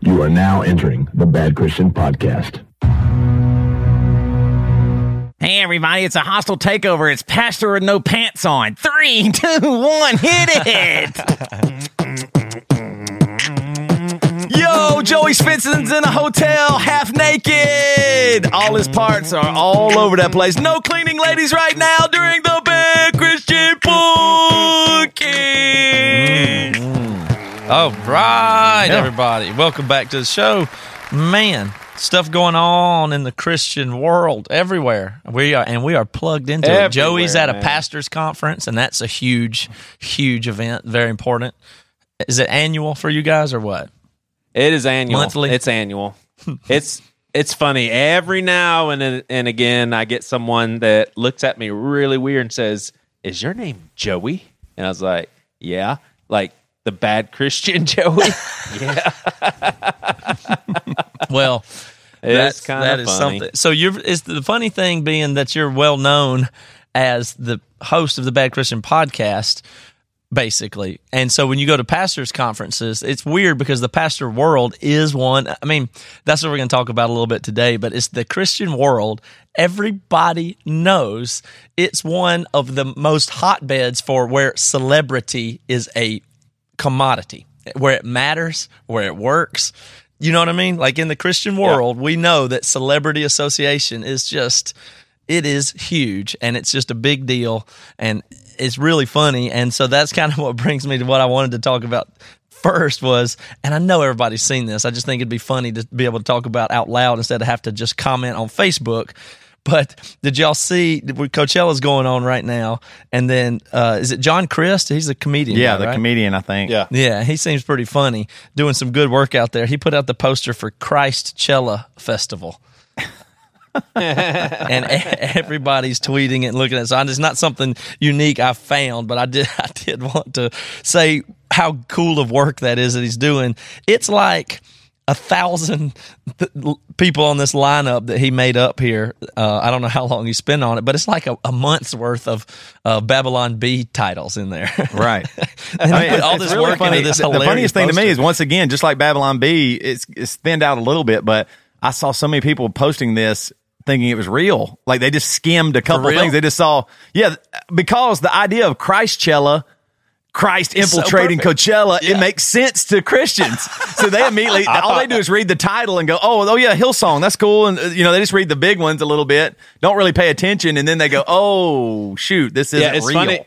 You are now entering the Bad Christian Podcast. Hey everybody, it's a hostile takeover. It's Pastor with no pants on. Three, two, one, hit it! Yo, Joey Svendsen's in a hotel, half naked. All his parts are all over that place. No cleaning ladies right now during the Bad Christian Podcast. All right, everybody. Welcome back to the show. Man, stuff going on in the Christian world everywhere. We are and we are plugged into Everywhere, it. Joey's at a man. pastors conference and that's a huge huge event, very important. Is it annual for you guys or what? It is annual. Monthly? It's annual. it's it's funny. Every now and and again, I get someone that looks at me really weird and says, "Is your name Joey?" And I was like, "Yeah." Like the bad Christian Joey. yeah, Well, that's kind that of something. So you're is the funny thing being that you're well known as the host of the Bad Christian podcast, basically. And so when you go to pastors conferences, it's weird because the pastor world is one. I mean, that's what we're going to talk about a little bit today. But it's the Christian world. Everybody knows it's one of the most hotbeds for where celebrity is a commodity where it matters, where it works. You know what I mean? Like in the Christian world, we know that celebrity association is just it is huge and it's just a big deal and it's really funny and so that's kind of what brings me to what I wanted to talk about first was and I know everybody's seen this. I just think it'd be funny to be able to talk about out loud instead of have to just comment on Facebook. But did y'all see Coachella's going on right now? And then uh, is it John Crist? He's a comedian. Yeah, guy, the right? comedian, I think. Yeah. Yeah, he seems pretty funny, doing some good work out there. He put out the poster for Christ Cella Festival. and everybody's tweeting it and looking at it. So it's not something unique I found, but I did I did want to say how cool of work that is that he's doing. It's like a thousand th- people on this lineup that he made up here. Uh, I don't know how long he spent on it, but it's like a, a month's worth of uh, Babylon Bee titles in there. Right. And I mean, put all this really work funny. into this The- the funniest thing to me is once again, just like Babylon Bee, it's it's thinned out a little bit, but I saw so many people posting this thinking it was real. Like they just skimmed a couple things. They just saw, yeah, because the idea of Christchella, Christ so infiltrating perfect. Coachella, Yeah. it makes sense to Christians. so they immediately, all they do is read the title and go, oh, oh yeah, Hillsong, that's cool. And uh, you know, they just read the big ones a little bit, don't really pay attention, and then they go, oh shoot, this isn't yeah, it's real. funny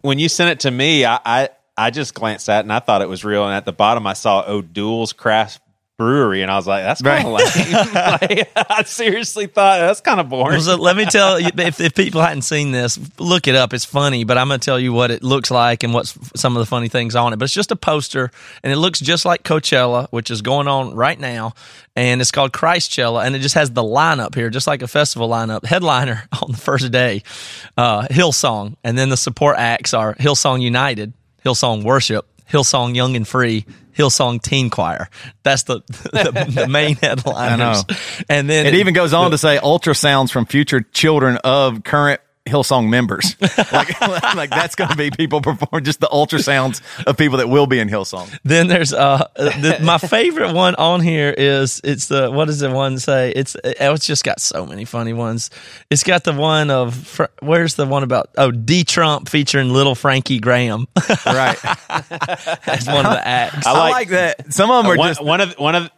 when you sent it to me. I, I I just glanced at it and I thought it was real. And at the bottom, I saw O'Doul's Craft Brewery, and I was like, "That's kind of lame." like, I seriously thought that's kind of boring. So let me tell you, if, if people hadn't seen this, look it up. It's funny, but I'm going to tell you what it looks like and what's some of the funny things on it. But it's just a poster, and it looks just like Coachella, which is going on right now, and it's called Christchella, and it just has the lineup here, just like a festival lineup. Headliner on the first day, uh, Hillsong, and then the support acts are Hillsong United, Hillsong Worship, Hillsong Young and Free, Hillsong Teen Choir. That's the the, the main headliners. know. And then It even goes on to say ultrasounds from future children of current Hillsong members. like, like that's going to be people perform just the ultrasounds of people that will be in Hillsong. Then there's uh the, my favorite one on here is it's the what does the one say? It's it's just got so many funny ones. It's got the one of where's the one about oh D Trump featuring Little Frankie Graham Right. that's one of the acts. I like, like- that. Some of them are one, just. one of one of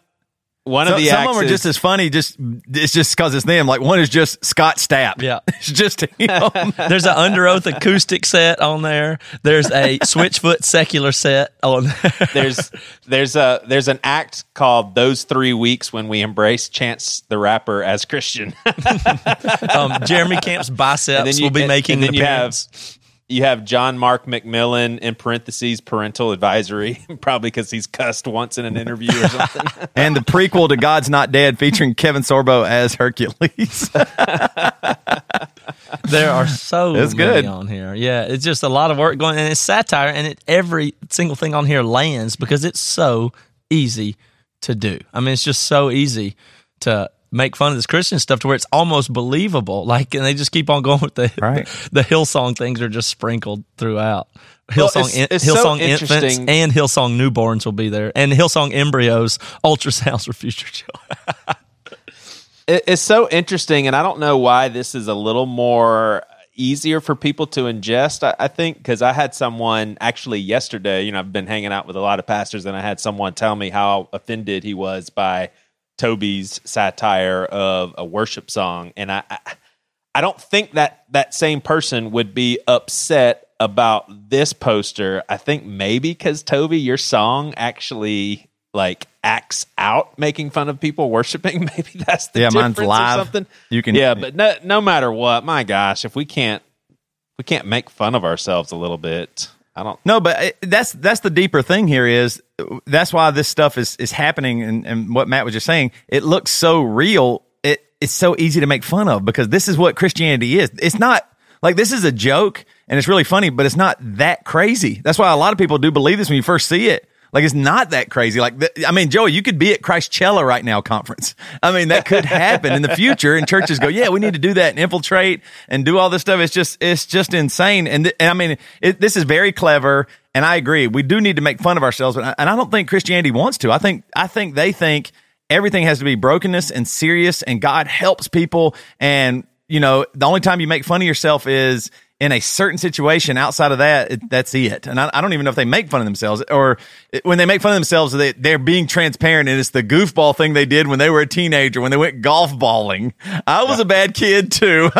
one Some, of the some acts of them are is- just as funny. Just it's just because it's them. Like one is just Scott Stapp. Yeah. it's just him. There's an Underoath acoustic set on there. There's a Switchfoot secular set on there. there's there's a there's an act called those three weeks when we embrace Chance the rapper as Christian. um, Jeremy Camp's biceps will be and- making and an then you have appearance. You have John Mark McMillan in parentheses parental advisory, probably because he's cussed once in an interview or something. and the prequel to God's Not Dead featuring Kevin Sorbo as Hercules. There are so It's many good. on here. Yeah, it's just a lot of work going, and it's satire, and it, every single thing on here lands because it's so easy to do. I mean, it's just so easy to make fun of this Christian stuff to where it's almost believable. Like, and they just keep on going with the Right. the Hillsong things are just sprinkled throughout. Hillsong, it's- it's so Hillsong infants interesting. and Hillsong newborns will be there, and Hillsong embryos, ultrasounds for future children. it, it's so interesting, and I don't know why this is a little more easier for people to ingest. I, I think because I had someone actually yesterday. You know, I've been hanging out with a lot of pastors, and I had someone tell me how offended he was by Toby's satire of a worship song, and I, I, I don't think that that same person would be upset about this poster. I think maybe because Toby, your song actually like acts out making fun of people worshiping. Maybe that's the Yeah, mine's live. or something. You can- yeah, but no, no matter what, my gosh, if we can't we can't make fun of ourselves a little bit, I don't. No, but it, that's that's the deeper thing here is that's why this stuff is is happening and, and what Matt was just saying. It looks so real. It it's so easy to make fun of because this is what Christianity is. It's not like this is a joke and it's really funny, but it's not that crazy. That's why a lot of people do believe this when you first see it. Like it's not that crazy. Like the, I mean, Joey, you could be at Christchella right now conference. I mean, that could happen in the future, and churches go, "Yeah, we need to do that and infiltrate and do all this stuff." It's just it's just insane. And, th- and I mean, it, this is very clever, and I agree. We do need to make fun of ourselves, but I, and I don't think Christianity wants to. I think I think they think everything has to be brokenness and serious, and God helps people. And you know, the only time you make fun of yourself is in a certain situation outside of that, it, that's it. And I, I don't even know if they make fun of themselves or it- when they make fun of themselves, they, they're being transparent and it's the goofball thing they did when they were a teenager, when they went golf balling. I was a bad kid too.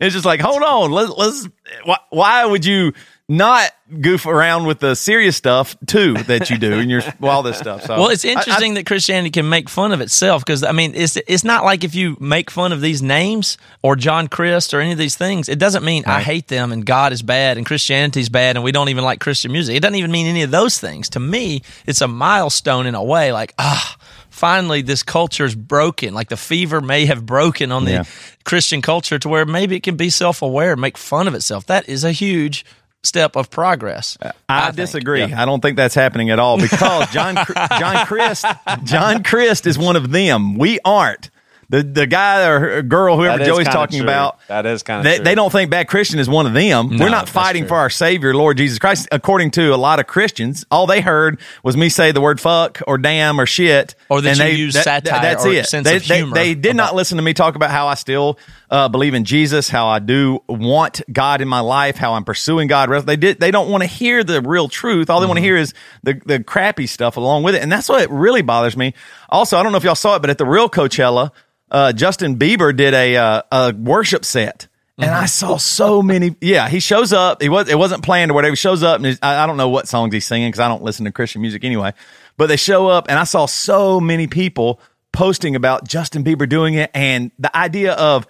it's just like, hold on, let, let's, why, why would you not goof around with the serious stuff too that you do and your, all this stuff? So Well, it's I- I- interesting that Christianity can make fun of itself because I mean, it's it's not like if you make fun of these names or John Crist or any of these things, it doesn't mean I hate them and God is bad and Christianity's bad and we don't even like Christian music. It doesn't even mean any of those things. To me, it's a milestone in a way. Like ah. Finally, this culture is broken. Like the fever may have broken on the Yeah. Christian culture to where maybe it can be self aware, make fun of itself. That is a huge step of progress. I, think. disagree. I don't think that's happening at all because John John Crist John Crist is one of them. We aren't. The the guy or girl whoever That is Joey's talking true. about. That is kinda they, they don't think bad Christian is one of them. We're not fighting for our Savior, Lord Jesus Christ. According to a lot of Christians, all they heard was me say the word fuck or damn or shit, Or that and you they, use that- satire That's or it. sense they, of they- humor they did not listen to me talk about how I still uh, believe in Jesus, how I do want God in my life, how I'm pursuing God. They did. They don't want to hear the real truth. All they Mm-hmm. want to hear is the the crappy stuff along with it, and that's what really bothers me. Also, I don't know if y'all saw it, but at the real Coachella, uh, Justin Bieber did a uh, a worship set. And Mm-hmm. I saw so many. Yeah, he shows up. He was. It wasn't planned or whatever. He shows up, and I, I don't know what songs he's singing because I don't listen to Christian music anyway. But they show up, and I saw so many people posting about Justin Bieber doing it, and the idea of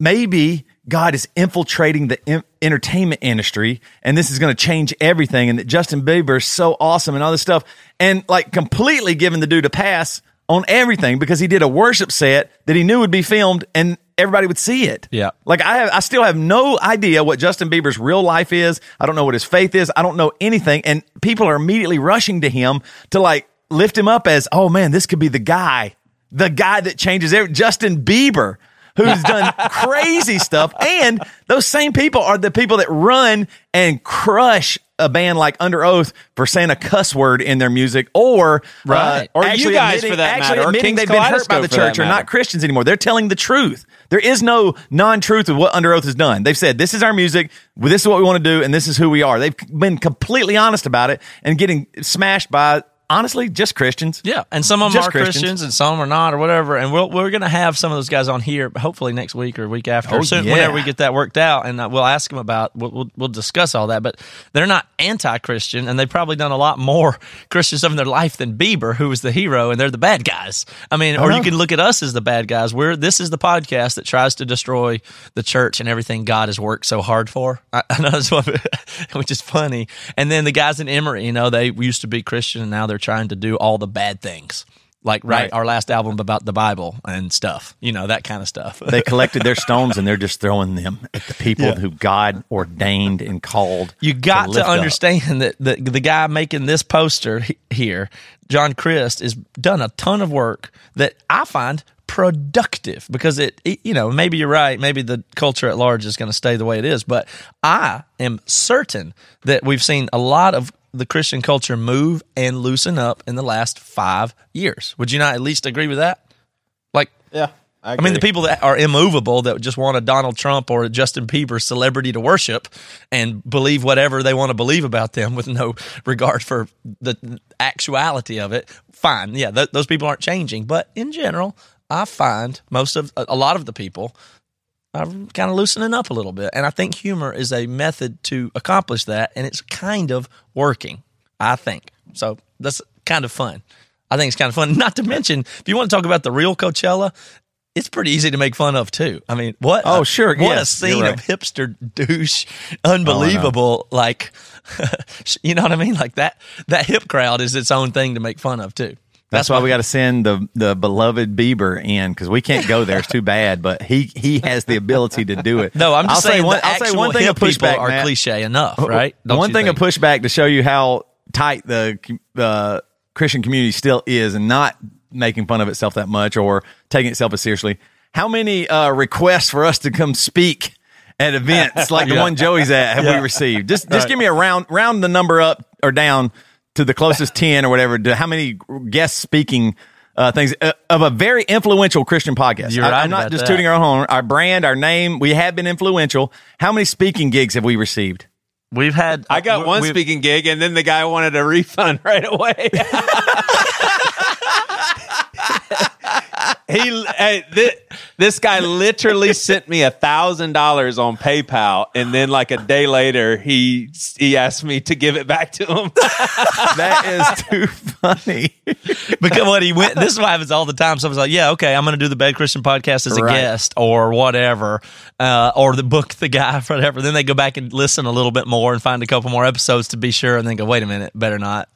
maybe God is infiltrating the em- entertainment industry, and this is going to change everything, and that Justin Bieber is so awesome and all this stuff, and like completely giving the dude a pass on everything because he did a worship set that he knew would be filmed and everybody would see it. Yeah. Like I have, I still have no idea what Justin Bieber's real life is. I don't know what his faith is. I don't know anything. And people are immediately rushing to him to like lift him up as, oh man, this could be the guy, the guy that changes everything. Justin Bieber, who's done crazy stuff. And those same people are the people that run and crush a band like Underoath for saying a cuss word in their music or, Right. uh, Or you guys, admitting- for that actually matter, admitting they've been hurt by the church or not. Christians anymore. They're telling the truth. There is no non-truth of what Underoath has done. They've said this is our music, this is what we want to do, and this is who we are. They've been completely honest about it and getting smashed by honestly, just Christians. Yeah, and some of them Just are Christians. Christians. and some are not, or whatever. And we'll, we're going to have some of those guys on here, hopefully next week or week after, Oh, soon, yeah. whenever we get that worked out. And uh, we'll ask them about. We'll, we'll, we'll discuss all that. But they're not anti-Christian, and they've probably done a lot more Christian stuff in their life than Bieber, who was the hero, and they're the bad guys. I mean, or you can look at us as the bad guys. We're this is the podcast that tries to destroy the church and everything God has worked so hard for. I, I know that's what, which is funny. And then the guys in Emery, you know, they used to be Christian, and now they're trying to do all the bad things. Like write Right. our last album about the Bible and stuff, you know that kind of stuff. They collected their stones and they're just throwing them at the people who God ordained and called. You got to, up. understand that the the guy making this poster here, John Crist, has done a ton of work that I find productive because it, it- you know, maybe you're right, maybe the culture at large is going to stay the way it is, but I am certain that we've seen a lot of the Christian culture move and loosen up in the last five years. Would you not at least agree with that? Like, Yeah. I mean, the people that are immovable that just want a Donald Trump or a Justin Bieber celebrity to worship and believe whatever they want to believe about them with no regard for the actuality of it, fine. Yeah, th- those people aren't changing. But in general, I find most of a lot of the people are kind of loosening up a little bit. And I think humor is a method to accomplish that. And it's kind of working, I think. So that's kind of fun. I think it's kind of fun. Not to mention, if you want to talk about the real Coachella, it's pretty easy to make fun of too. I mean, what? Oh, a- sure. What a scene you're of hipster douche, unbelievable. like, you know what I mean? Like that. That hip crowd is its own thing to make fun of too. That's why we got to send the the beloved Bieber in because we can't go there. It's too bad. But he he has the ability to do it. No, I'm just I'll saying say one, I'll say one thing of pushback. are Matt. cliche enough, right? Don't one thing think? of pushback to show you how tight the the Christian community still is, and not making fun of itself that much or taking itself as seriously. How many uh, requests for us to come speak at events like the one Joey's at have we received? Just just give me a round round the number up or down to the closest ten or whatever. To how many guest speaking. Uh, things uh, of a very influential Christian podcast. You're I, right am not just that. tooting our own horn. Our brand, our name, we have been influential. How many speaking gigs have we received? We've had. I got one speaking gig, and then the guy wanted a refund right away. he, hey, thi- this guy literally sent me a thousand dollars on PayPal, and then like a day later, he he asked me to give it back to him. That is too funny. because what he went. This is what happens all the time. Someone's like, "Yeah, okay, I'm going to do the Bad Christian podcast as a Right. guest or whatever, uh, or the book the guy whatever." Then they go back and listen a little bit more and find a couple more episodes to be sure, and then go, "Wait a minute, better not."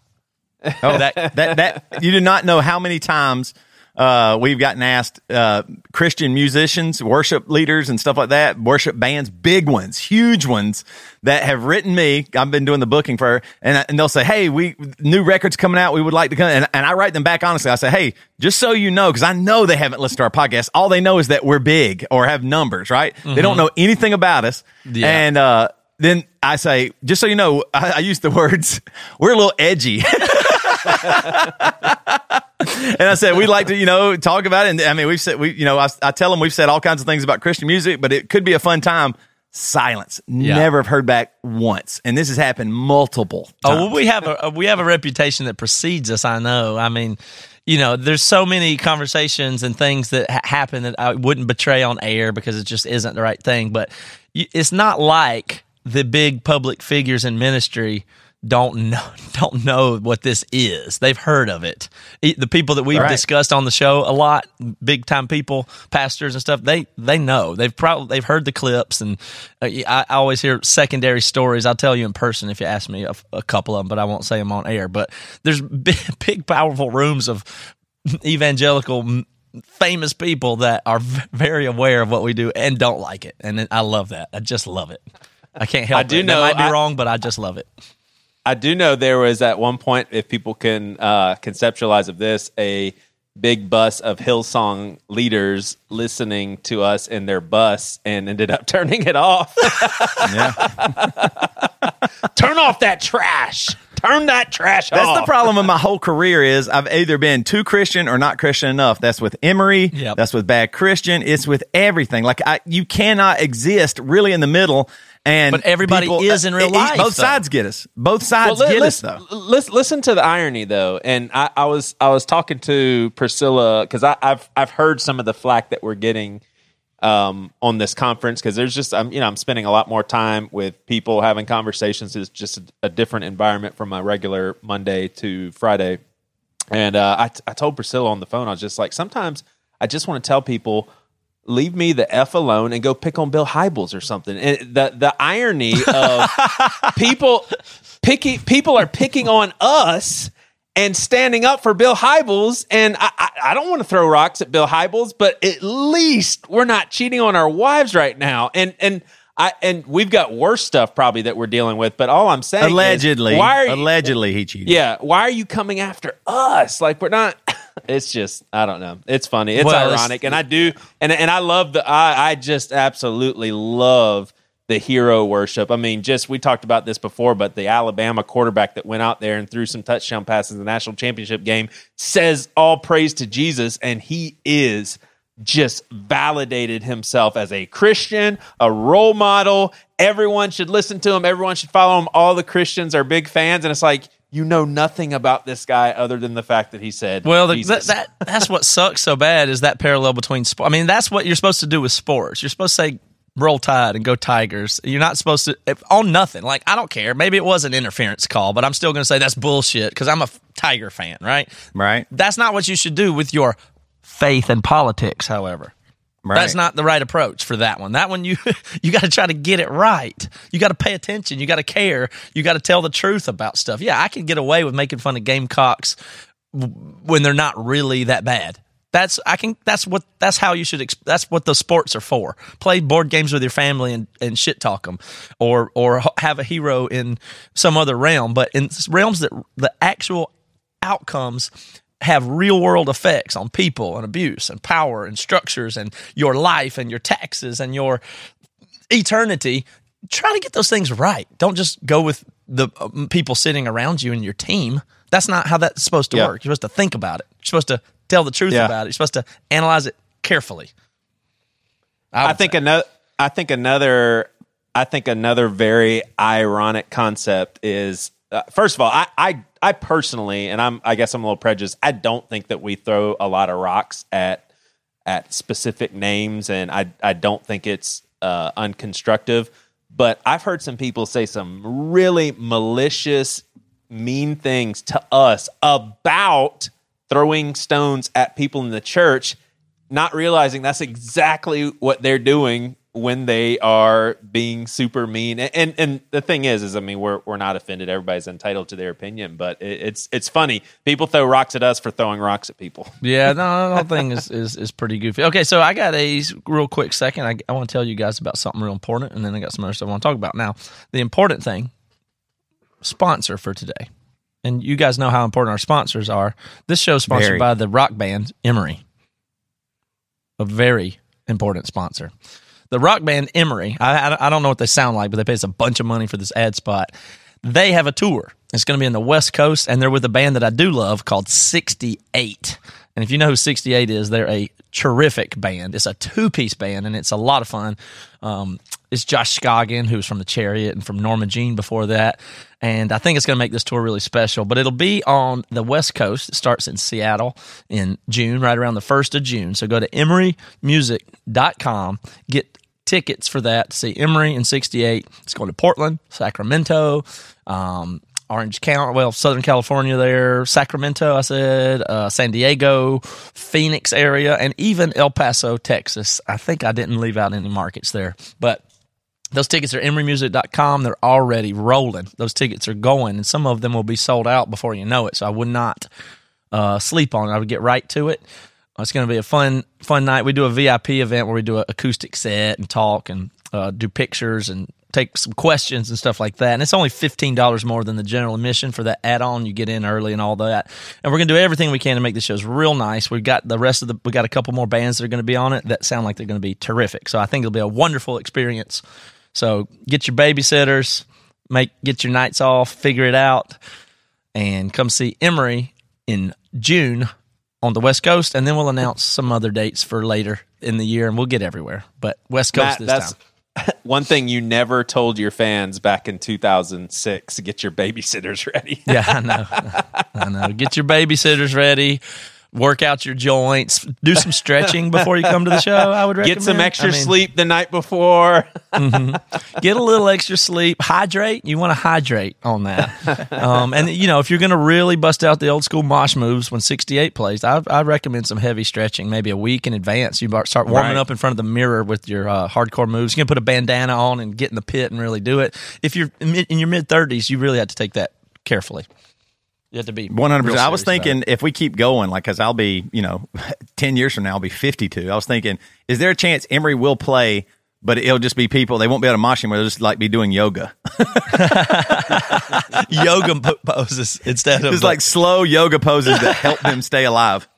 Oh, that that that you do not know how many times uh, we've gotten asked uh, Christian musicians, worship leaders, and stuff like that, worship bands, big ones, huge ones that have written me. I've been doing the booking for, and and they'll say, "Hey, we new records coming out. We would like to come." And, and I write them back honestly. I say, "Hey, just so you know, because I know they haven't listened to our podcast. All they know is that we're big or have numbers, right? They don't know anything about us, Yeah. and." uh then I say, just so you know, I, I use the words, we're a little edgy. and I said we'd like to, you know, talk about it. And I mean, we've said we, you know, I, I tell them we've said all kinds of things about Christian music, but it could be a fun time. Silence. Never have heard back once, and this has happened multiple. Times. Oh, well, we have a we have a reputation that precedes us. I know. I mean, you know, there's so many conversations and things that ha- happen that I wouldn't betray on air because it just isn't the right thing. But y- it's not like the big public figures in ministry don't know don't know what this is. They've heard of it. The people that we've Right. discussed on the show a lot, big time people, pastors and stuff. They they know. They've probably they've heard the clips, and uh, I, I always hear secondary stories. I'll tell you in person if you ask me a, a couple of them, but I won't say them on air. But there's big, big powerful rooms of evangelical. Famous people that are very aware of what we do and don't like it, and I love that. I just love it. I can't help I do it. know- I might be I- wrong, but I just love it. I do know there was at one point, if people can uh, conceptualize of this, a big bus of Hillsong leaders listening to us in their bus and ended up turning it off. Turn off that trash. turn that trash off. That's off. the problem with my whole career is I've either been too Christian or not Christian enough. That's with Emery. Yep. That's with bad Christian. It's with everything. Like I, you cannot exist really in the middle. And But everybody people- is in real it- it- life, Both though. sides get us. Both sides Well, li- get us though. Listen, listen to the irony though, and I, I was I was talking to Priscilla because I've I've heard some of the flack that we're getting um, on this conference because there's just I'm you know I'm spending a lot more time with people having conversations. It's just a, a different environment from my regular Monday to Friday, and uh, I t- I told Priscilla on the phone I was just like sometimes I just want to tell people. Leave me the f alone and go pick on Bill Hybels or something. And the the irony of people picking people are picking on us and standing up for Bill Hybels. And I, I, I don't want to throw rocks at Bill Hybels, but at least we're not cheating on our wives right now. And and I and we've got worse stuff probably that we're dealing with. But all I'm saying, is, Allegedly, why are you, allegedly he cheated. yeah, why are you coming after us? Like we're not. It's just I don't know. It's funny. It's Well, it's- ironic, and I do, and and I love the. I I just absolutely love the hero worship. I mean, just we talked about this before, but the Alabama quarterback that went out there and threw some touchdown passes in the national championship game says all praise to Jesus, and he is just validated himself as a Christian, a role model. Everyone should listen to him. Everyone should follow him. All the Christians are big fans, and it's like you know nothing about this guy other than the fact that he said, Well, the, that, Jesus. that that's what sucks so bad is that parallel between sport. I mean, that's what you're supposed to do with sports. You're supposed to say roll tide and go Tigers. You're not supposed to if, on nothing. Like I don't care. Maybe it was an interference call, but I'm still going to say that's bullshit because I'm a f- Tiger fan, right? Right. That's not what you should do with your faith and politics. However, Right. that's not the right approach for that one. That one you you got to try to get it right. You got to pay attention. You got to care. You got to tell the truth about stuff. Yeah, I can get away with making fun of Gamecocks when they're not really that bad. That's I can. That's what. That's how you should. That's what the sports are for. Play board games with your family and, and shit talk them, or or have a hero in some other realm. But in realms that the actual outcomes have real world effects on people and abuse and power and structures and your life and your taxes and your eternity. Try to get those things right. Don't just go with the um, people sitting around you and your team. That's not how that's supposed to Yeah. work. You're supposed to think about it. You're supposed to tell the truth Yeah. about it. You're supposed to analyze it carefully. I would think say. another. I think another. I think another very ironic concept is. Uh, first of all, I, I I personally, and I'm I guess I'm a little prejudiced. I don't think that we throw a lot of rocks at at specific names, and I I don't think it's uh, unconstructive. But I've heard some people say some really malicious, mean things to us about throwing stones at people in the church, not realizing that's exactly what they're doing when they are being super mean. And and, and the thing is, is I mean, we're we're not offended. Everybody's entitled to their opinion, but it, it's it's funny. People throw rocks at us for throwing rocks at people. Yeah, no, the whole thing is, is is pretty goofy. Okay, so I got a real quick second. I, I want to tell you guys about something real important, and then I got some other stuff I want to talk about. Now, the important thing, sponsor for today, and you guys know how important our sponsors are. This show is sponsored Very. by the rock band Emery, a very important sponsor. The rock band Emery. I, I I don't know what they sound like, but they pay us a bunch of money for this ad spot. They have a tour. It's going to be in the West Coast, and they're with a band that I do love called 68. And if you know who 68 is, they're a terrific band. It's a two piece band, and it's a lot of fun. Um, it's Josh Scoggin, who's from the Chariot and from Norma Jean before that. And I think it's going to make this tour really special. But it'll be on the West Coast. It starts in Seattle in June, right around the 1st of June. So go to emerymusic.com, get tickets for that to see Emery in 68. It's going to Portland, Sacramento, um, Orange County, well, Southern California there, Sacramento, I said, uh, San Diego, Phoenix area, and even El Paso, Texas. I think I didn't leave out any markets there, but those tickets are emerymusic.com. They're already rolling. Those tickets are going, and some of them will be sold out before you know it. So I would not uh, sleep on it. I would get right to it. It's going to be a fun, fun night. We do a VIP event where we do an acoustic set and talk and uh, do pictures and take some questions and stuff like that. And it's only fifteen dollars more than the general admission for that add-on. You get in early and all that. And we're going to do everything we can to make the shows real nice. We've got the rest of the. We got a couple more bands that are going to be on it that sound like they're going to be terrific. So I think it'll be a wonderful experience. So get your babysitters, make get your nights off, figure it out. and come see Emery in June on the West Coast, and then we'll announce some other dates for later in the year, and we'll get everywhere. But West Coast Matt, this that's time. one thing you never told your fans back in 2006 get your babysitters ready. Yeah, I know. I know. Get your babysitters ready. Work out your joints. Do some stretching before you come to the show. I would recommend. Get some extra I mean, sleep the night before. Get a little extra sleep. Hydrate. You want to hydrate on that. Um, and you know, if you're going to really bust out the old school mosh moves when 68 plays, I, I recommend some heavy stretching, maybe a week in advance. You start warming Right. up in front of the mirror with your uh, hardcore moves. You can put a bandana on and get in the pit and really do it. If you're in your mid 30s, you really have to take that carefully. You have to be one hundred percent. I was serious about it. thinking if we keep going, like, because I'll be, you know, ten years from now, I'll be fifty-two. I was thinking, is there a chance Emery will play, but it'll just be people they won't be able to mosh him, they'll just like be doing yoga, yoga poses instead of just like slow yoga poses that help them stay alive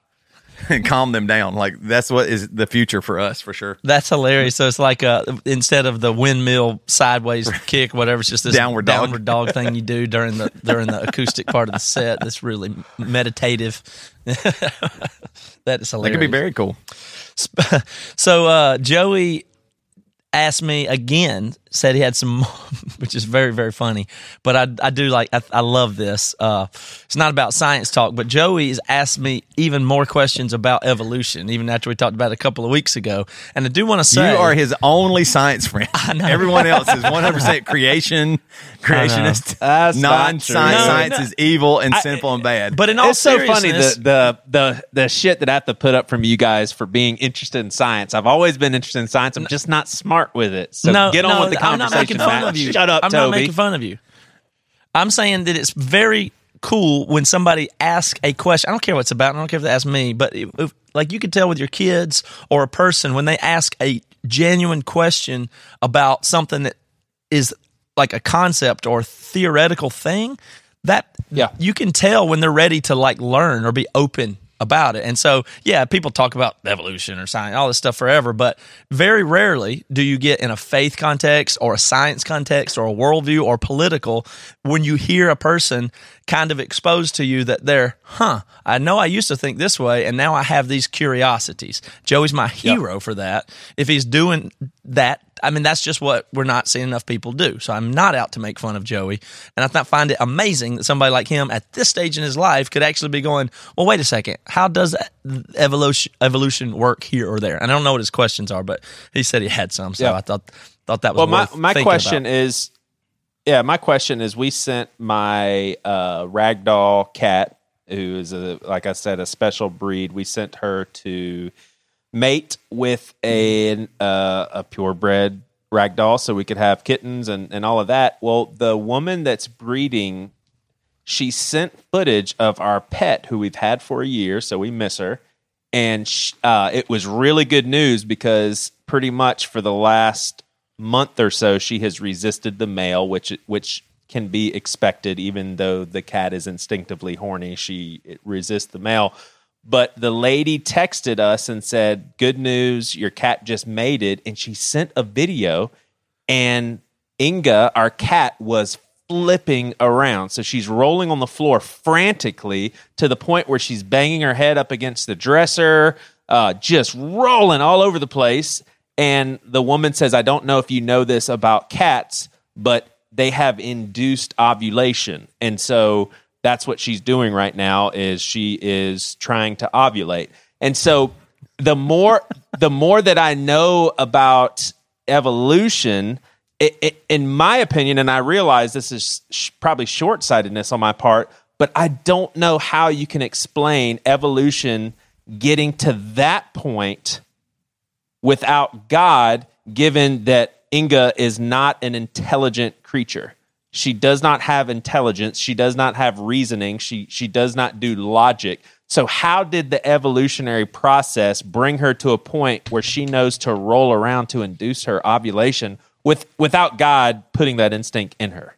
and calm them down. Like that's what is the future for us for sure. That's hilarious. So it's like uh, instead of the windmill sideways kick, whatever, it's just this Downward dog. downward dog thing you do during the during the acoustic part of the set. That's really meditative. that is hilarious. That could be very cool. So uh, Joey asked me again, said he had some, which is very very funny. But I I do like I, I love this. Uh, it's not about science talk, but Joey has asked me even more questions about evolution, even after we talked about it a couple of weeks ago. And I do want to say You are his only science friend. know. Everyone else is one hundred percent creation, creationist. That's not non-science. No, science no. is evil and sinful and bad. But in all it's so funny the, the the the shit that I have to put up from you guys for being interested in science. I've always been interested in science. I'm just not smart with it. So no, get on no, with the I'm not making fun of you. Shut up, I'm Toby. not making fun of you. I'm saying that it's very cool when somebody asks a question. I don't care what it's about. I don't care if they ask me, but if, if- like you could tell with your kids or a person when they ask a genuine question about something that is like a concept or theoretical thing that Yeah. you can tell when they're ready to like learn or be open about it. And so, yeah, people talk about evolution or science, all this stuff forever, but very rarely do you get in a faith context or a science context or a worldview or political when you hear a person kind of exposed to you that they're, huh, I know I used to think this way and now I have these curiosities. Joey's my hero for that. If he's doing that, I mean, that's just what we're not seeing enough people do. So I'm not out to make fun of Joey. And I th- find it amazing that somebody like him at this stage in his life could actually be going, well, wait a second. How does evolution, evolution work here or there? And I don't know what his questions are, but he said he had some. So Yeah. I thought, thought that was Well, my my question about. is, yeah, my question is, we sent my uh, ragdoll cat, who is a like I said, a special breed. We sent her to mate with a uh, a purebred ragdoll, so we could have kittens and and all of that. Well, the woman that's breeding, she sent footage of our pet who we've had for a year, so we miss her and sh- uh, it was really good news because pretty much for the last month or so she has resisted the male which which can be expected even though the cat is instinctively horny she resists the male but the lady texted us and said good news your cat just made it. and she sent a video and Inga, our cat, was flipping around. So she's rolling on the floor frantically to the point where she's banging her head up against the dresser, uh, just rolling all over the place. And the woman says, I don't know if you know this about cats, but they have induced ovulation. And so that's what she's doing right now is she is trying to ovulate. And so the more the more that I know about evolution, it, it, in my opinion, and I realize this is sh- probably short sightedness on my part, but I don't know how you can explain evolution getting to that point without God, given that Inga is not an intelligent creature. She does not have intelligence. She does not have reasoning. She, she does not do logic. So, how did the evolutionary process bring her to a point where she knows to roll around to induce her ovulation with, without God putting that instinct in her?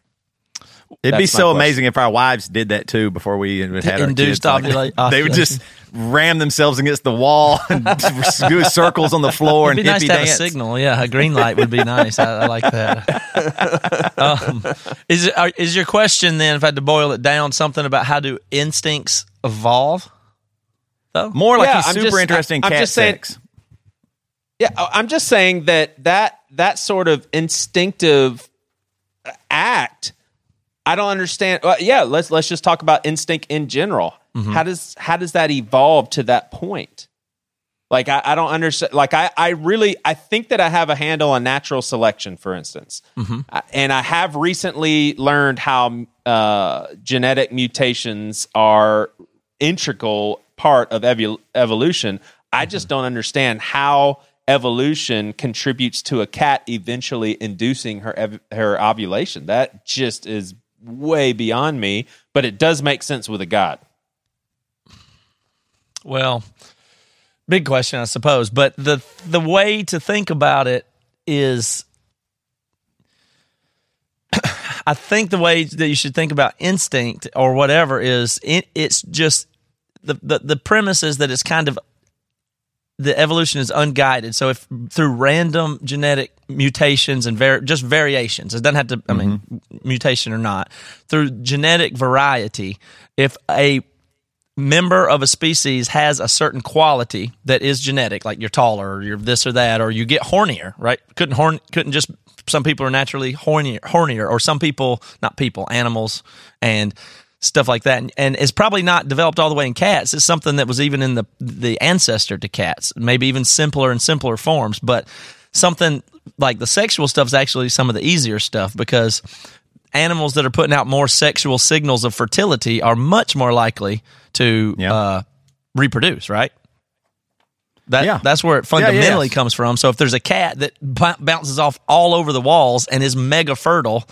It'd be That's my so question. amazing if our wives did that too before we had our Induced kids. Like, they would just ram themselves against the wall and do circles on the floor It'd and be nice hippie to have a signal. Yeah, a green light would be nice. I, I like that. Um, is it, is your question then, if I had to boil it down, something about how do instincts evolve? Though More like Yeah, he's I'm super just- interested in I'm cat just saying- Yeah, I- I'm just saying that that that sort of instinctive act. I don't understand. Well, yeah, let's let's just talk about instinct in general. Mm-hmm. How does how does that evolve to that point? Like I, I don't understand. Like I, I really I think that I have a handle on natural selection, for instance, mm-hmm. I- and I have recently learned how uh, genetic mutations are integral part of evolution. I just mm-hmm. don't understand how evolution contributes to a cat eventually inducing her ev- her ovulation. That just is way beyond me, but it does make sense with a god. Well, big question, I suppose. But the the way to think about it is, I think the way that you should think about instinct or whatever is it, it's just the, the the premise is that it's kind of the evolution is unguided. So if through random genetic mutations and var- just variations, it doesn't have to. I mean, mm-hmm. mutation or not, through genetic variety, if a member of a species has a certain quality that is genetic, like you're taller, or you're this or that, or you get hornier, right? Couldn't horn, couldn't just. Some people are naturally hornier, hornier, or some people, not people, animals, and stuff like that. And, and it's probably not developed all the way in cats. It's something that was even in the the ancestor to cats, maybe even simpler and simpler forms. But something like the sexual stuff is actually some of the easier stuff because animals that are putting out more sexual signals of fertility are much more likely to Yeah. uh, reproduce, right? That, Yeah. That's where it Yeah, yeah, fundamentally comes from. So if there's a cat that b- bounces off all over the walls and is mega fertile,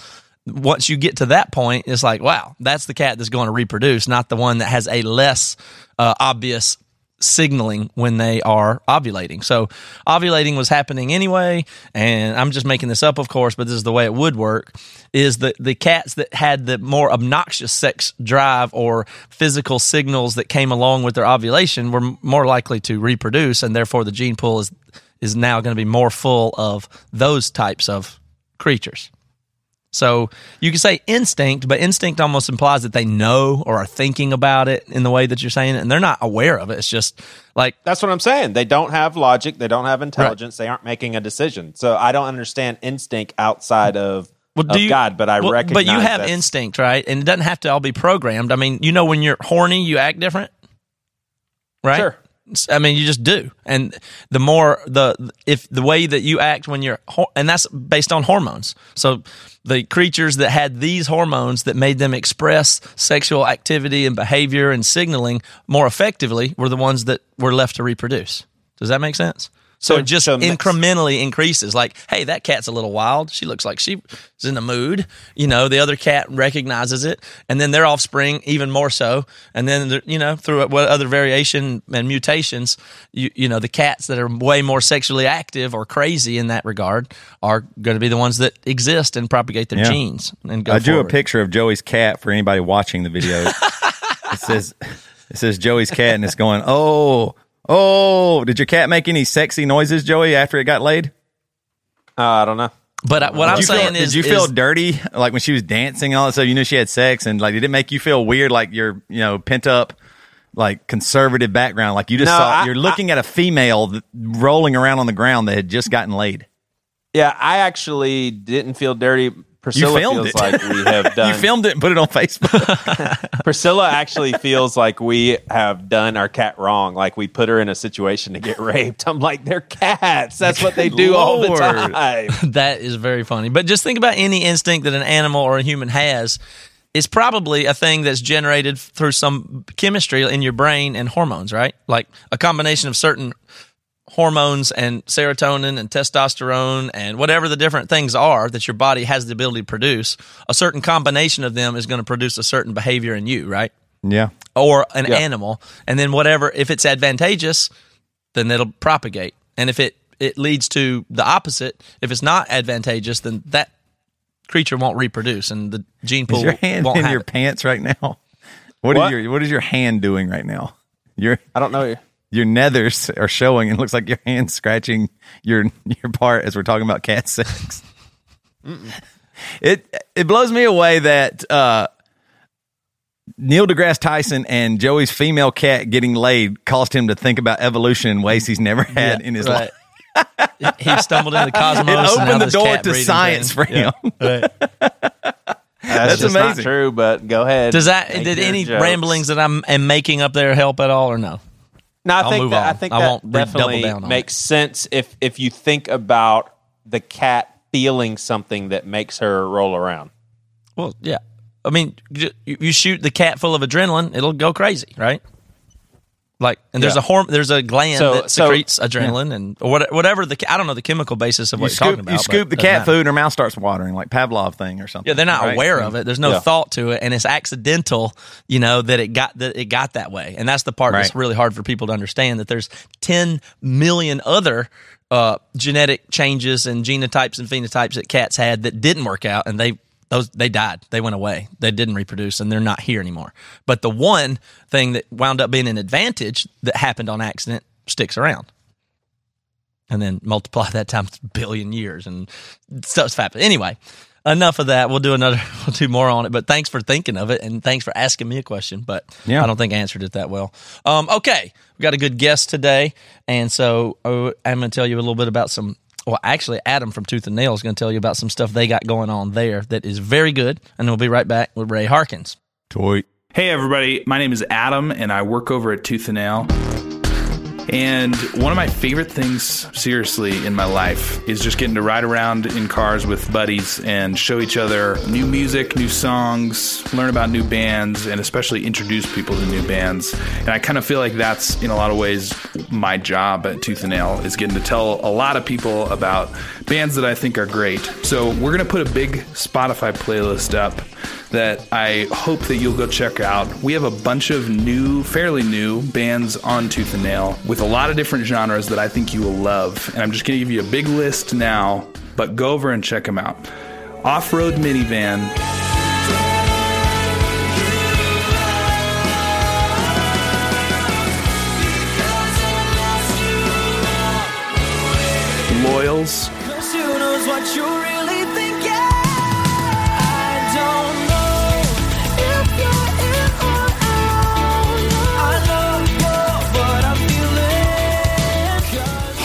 once you get to that point, it's like, wow, that's the cat that's going to reproduce, not the one that has a less uh, obvious signaling when they are ovulating. So ovulating was happening anyway, and I'm just making this up, of course, but this is the way it would work. Is the the cats that had the more obnoxious sex drive or physical signals that came along with their ovulation were more likely to reproduce, and therefore the gene pool is is now going to be more full of those types of creatures. So you can say instinct, but instinct almost implies that they know or are thinking about it in the way that you're saying it, and they're not aware of it. It's just like That's what I'm saying. They don't have logic. They don't have intelligence. They aren't making a decision. So I don't understand instinct outside of, Well, of God, but I well, recognize. But you have instinct, right? And it doesn't have to all be programmed. I mean, you know, when you're horny, you act different, right? Sure. I mean, you just do. And the more the if the way that you act when you're and that's based on hormones. So the creatures that had these hormones that made them express sexual activity and behavior and signaling more effectively were the ones that were left to reproduce. Does that make sense? So So- it just so incrementally increases. Like, hey, that cat's a little wild. She looks like she's in the mood. You know, the other cat recognizes it, and then their offspring even more so. And then, you know, through what other variation and mutations, you you know, the cats that are way more sexually active or crazy in that regard are going to be the ones that exist and propagate their Yeah. genes and go. I drew forward. a picture of Joey's cat for anybody watching the video. it says it says Joey's cat and it's going, "Oh, oh, did your cat make any sexy noises, Joey, after it got laid?" Uh, I don't know. But I- what I'm Did you feel- saying is, did you feel is- dirty like when she was dancing and all that stuff? You knew she had sex, and like did it make you feel weird, like your you know pent up, like conservative background, like you just No, saw I- you're looking at a female rolling around on the ground that had just gotten laid. Yeah, I actually didn't feel dirty. Priscilla filmed feels it. like we have done. you filmed it and put it on Facebook. Priscilla actually feels like we have done our cat wrong. Like we put her in a situation to get raped. I'm like, they're cats. That's what they do all the time. That is very funny. But just think about any instinct that an animal or a human has. It's probably a thing that's generated through some chemistry in your brain and hormones, right? Like a combination of certain hormones and serotonin and testosterone and whatever the different things are that your body has the ability to produce. A certain combination of them is going to produce a certain behavior in you, right? yeah, or an Yeah. animal, and then whatever. If it's advantageous, then it'll propagate, and if it it leads to the opposite, if it's not advantageous, then that creature won't reproduce, and the gene pool Is your hand won't in have your it. pants right now? What is What? your What is your hand doing right now? Your I don't know. Your nethers are showing. It looks like your hand scratching your your part as we're talking about cat sex. it it blows me away that uh, Neil deGrasse Tyson and Joey's female cat getting laid caused him to think about evolution in ways he's never had in his life. he stumbled into the cosmos. It and opened the door to science thing. for him. Right. That's, just amazing. not true, but go ahead. Does that did any jokes. ramblings that I'm am making up there help at all or no? No, I I'll think that I think I that definitely on makes sense if if you think about the cat feeling something that makes her roll around. Well, yeah. I mean, you, you shoot the cat full of adrenaline, it'll go crazy, right? Like, and there's Yeah. a horm, there's a gland So- that so- secretes adrenaline, and or what, whatever the I don't know the chemical basis of what You you're talking scoop, about. you scoop the cat matter. food and her mouth starts watering, like Pavlov thing or something. Yeah, they're not right? aware of it. There's no Yeah. thought to it, and it's accidental. You know that it got that it got that way, and that's the part that's really hard for people to understand. That there's 10 million other uh, genetic changes and genotypes and phenotypes that cats had that didn't work out, and they those they died. They went away. They didn't reproduce, and they're not here anymore. But the one thing that wound up being an advantage that happened on accident sticks around and then multiply that times a billion years and stuff's happened. Anyway, enough of that. We'll do another. We'll do more on it. But thanks for thinking of it and thanks for asking me a question. But Yeah. I don't think I answered it that well. Um, okay, we got a good guest today, and so uh, I'm going to tell you a little bit about some. Well, actually, Adam from Tooth and Nail is going to tell you about some stuff they got going on there that is very good. And we'll be right back with Ray Harkins. Toy. Hey everybody, my name is Adam and I work over at Tooth and Nail. And one of my favorite things, seriously, in my life is just getting to ride around in cars with buddies and show each other new music, new songs, learn about new bands, and especially introduce people to new bands. And I kind of feel like that's, in a lot of ways, my job at Tooth and Nail is getting to tell a lot of people about bands that I think are great. So we're going to put a big Spotify playlist up that I hope that you'll go check out. We have a bunch of new, fairly new bands on Tooth and Nail with a lot of different genres that I think you will love. And I'm just going to give you a big list now, but go over and check them out. Off Road Minivan. Loyals.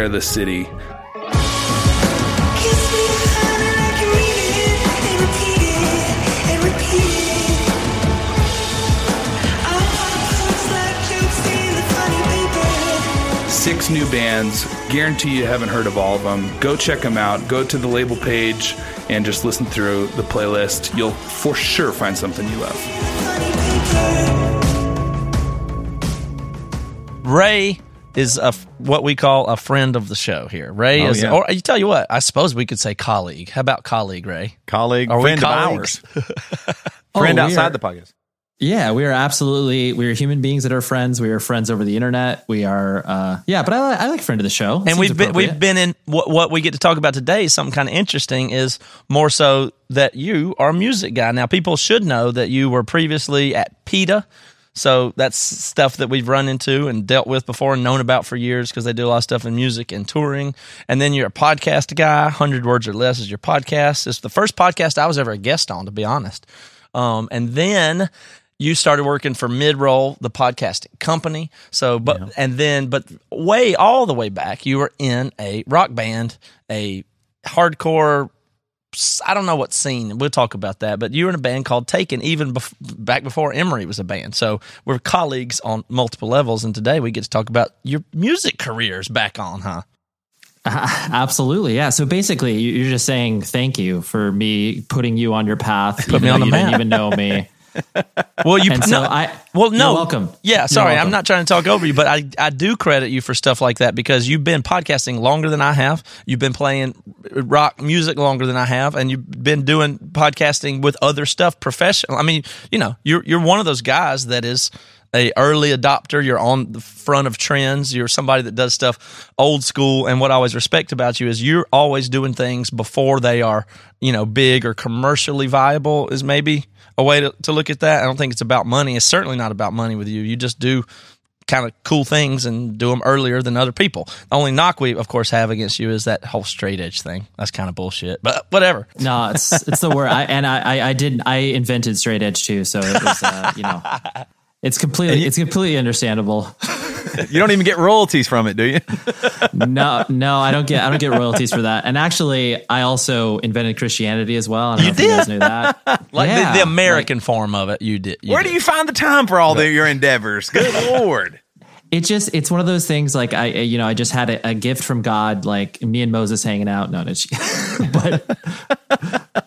in the City. Six new bands. Guarantee you haven't heard of all of them. Go check them out. Go to the label page and just listen through the playlist. You'll for sure find something you love. Ray is a f- what we call a friend of the show here. Ray Oh, is, yeah. or you tell you what, I suppose we could say colleague. How about colleague, Ray? Colleague, Are we friend of ours. friend Oh, outside are- the podcast. Yeah, we are absolutely we are human beings that are friends. We are friends over the internet. We are uh yeah, but I, I like friend of the show. It and we've been we've been in what what we get to talk about today is something kind of interesting is more so that you are a music guy now people should know that you were previously at PETA so that's stuff that we've run into and dealt with before and known about for years because they do a lot of stuff in music and touring. And then you're a podcast guy 100 words or less is your podcast. It's the first podcast I was ever a guest on to be honest. Um, and then you started working for Midroll, the podcasting company. So, but and then, but way all the way back, you were in a rock band, a hardcore I don't know what scene. We'll talk about that. But you were in a band called Taken, even bef- back before Emery was a band. So we're colleagues on multiple levels. And today we get to talk about your music careers back on, huh? Absolutely, yeah. So basically, you- you're just saying thank you for me putting you on your path. Put me on the you map. didn't even know me. Well, you And so I- well no You're welcome. Yeah, sorry, I'm not trying to talk over you, but I I do credit you for stuff like that because you've been podcasting longer than I have. You've been playing rock music longer than I have, and you've been doing podcasting with other stuff professional. I mean, you know, you're you're one of those guys that is a early adopter. You're on the front of trends. You're somebody that does stuff old school. And what I always respect about you is you're always doing things before they are, you know, big or commercially viable. Is maybe a way to, to look at that. I don't think it's about money. It's certainly not about money with you. You just do kind of cool things and do them earlier than other people. The only knock we, of course, have against you is that whole straight edge thing. That's kind of bullshit, but whatever. No, it's it's the word. I, and I, I I did I invented straight edge too, so it was uh, you know it's completely it's completely understandable. You don't even get royalties from it, do you? No, no, I don't get I don't get royalties for that. And actually, I also invented Christianity as well. I don't You know if you guys did? knew that. Like Yeah, the, the American form of it, you did. you Where did. do you find the time for all the, your endeavors? Good lord. it just it's one of those things like i you know i just had a, a gift from god like me and moses hanging out no no but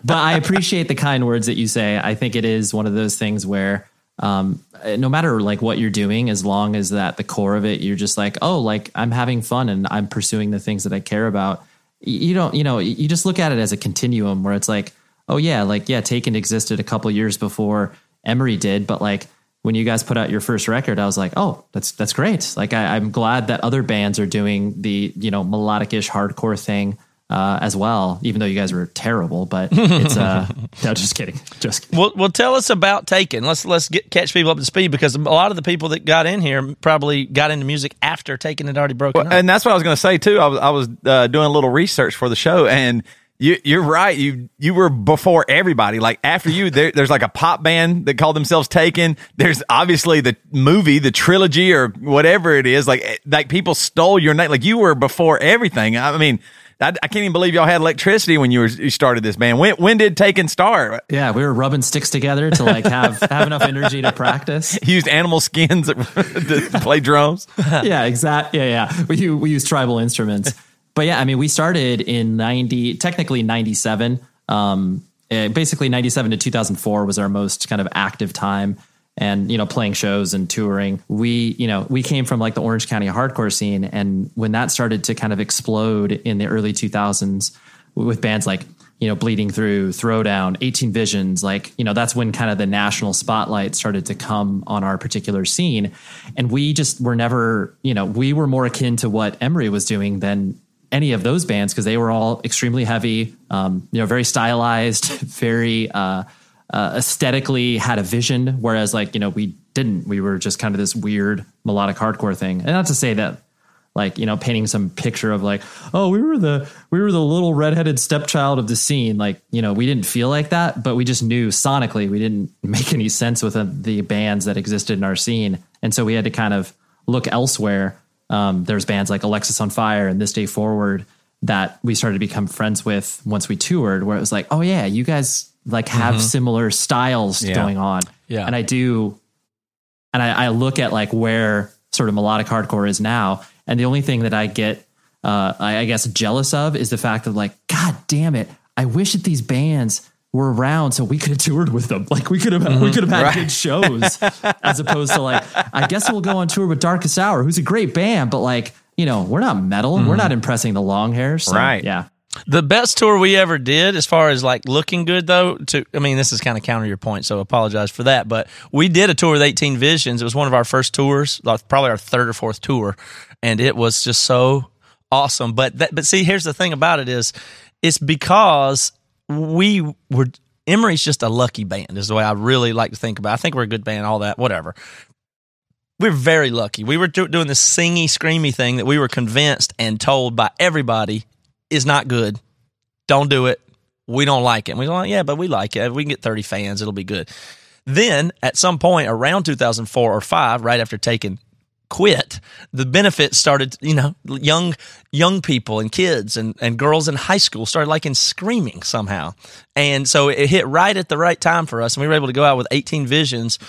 but i appreciate the kind words that you say i think it is one of those things where um no matter like what you're doing as long as that the core of it you're just like oh like i'm having fun and i'm pursuing the things that i care about you don't you know you just look at it as a continuum where it's like oh yeah like yeah taken existed a couple years before emery did but like when you guys put out your first record, I was like, oh, that's that's great. Like I, I'm glad that other bands are doing the you know melodic-ish hardcore thing uh, as well. Even though you guys were terrible, but it's uh, no, just kidding, just kidding. Well, well, tell us about Taken. Let's let's get catch people up to speed because a lot of the people that got in here probably got into music after Taken had already broken up. And that's what I was going to say too. I was I was uh, doing a little research for the show, and you, you're right. You you were before everybody. Like after you, there, there's like a pop band that called themselves Taken. There's obviously the movie, the trilogy, or whatever it is. Like eh, like people stole your name. Like you were before everything. I mean. I, I can't even believe y'all had electricity when you were you started this band. When when did Taken start? Yeah, we were rubbing sticks together to like have have enough energy to practice. Used animal skins to play drums. yeah, exact. Yeah, yeah. We we use tribal instruments, but yeah, I mean, we started in ninety, technically ninety seven. Um, eh, basically ninety seven to two thousand four was our most kind of active time, and you know, playing shows and touring. We, you know, we came from like the Orange County hardcore scene, and when that started to kind of explode in the early two thousands with bands like you know bleeding through throwdown 18 visions like you know that's when kind of the national spotlight started to come on our particular scene and we just were never you know we were more akin to what emery was doing than any of those bands because they were all extremely heavy um, you know very stylized very uh, uh, aesthetically had a vision whereas like you know we didn't. We were just kind of this weird melodic hardcore thing. And not to say that like you know painting some picture of like oh we were the we were the little redheaded stepchild of the scene. Like you know we didn't feel like that but we just knew sonically we didn't make any sense with the, bands that existed in our scene. And so we had to kind of look elsewhere. Um, there's bands like Alexisonfire and this day forward that we started to become friends with once we toured where it was like oh yeah you guys like have mm-hmm. similar styles Yeah. going on Yeah. and i do and I, I look at like where sort of melodic hardcore is now, and the only thing that I get, uh, I, I guess, jealous of is the fact of like, God damn it, I wish that these bands were around so we could have toured with them. Like we could have, we mm-hmm. could have had good shows, as opposed to like, I guess we'll go on tour with Darkest Hour, who's a great band, but like, you know, we're not metal, we're mm-hmm. not impressing the long hairs, so, Right. Yeah. The best tour we ever did, as far as like looking good though, to I mean, this is kind of counter your point, so apologize for that. But we did a tour with 18 Visions. It was one of our first tours, probably our third or fourth tour, and it was just so awesome. But that, but see, here's the thing about it is, it's because we were Emery's just a lucky band, is the way I really like to think about. it. I think we're a good band, all that, whatever. We're very lucky. We were do- doing this singy, screamy thing that we were convinced and told by everybody is not good. Don't do it. We don't like it. And we go, like, yeah, but we like it. We can get 30 fans. It'll be good. Then at some point around 2004 or five, right after Taken quit, the benefits started, you know, young young people and kids and, and girls in high school started liking screaming somehow. And so it hit right at the right time for us. And we were able to go out with 18 visions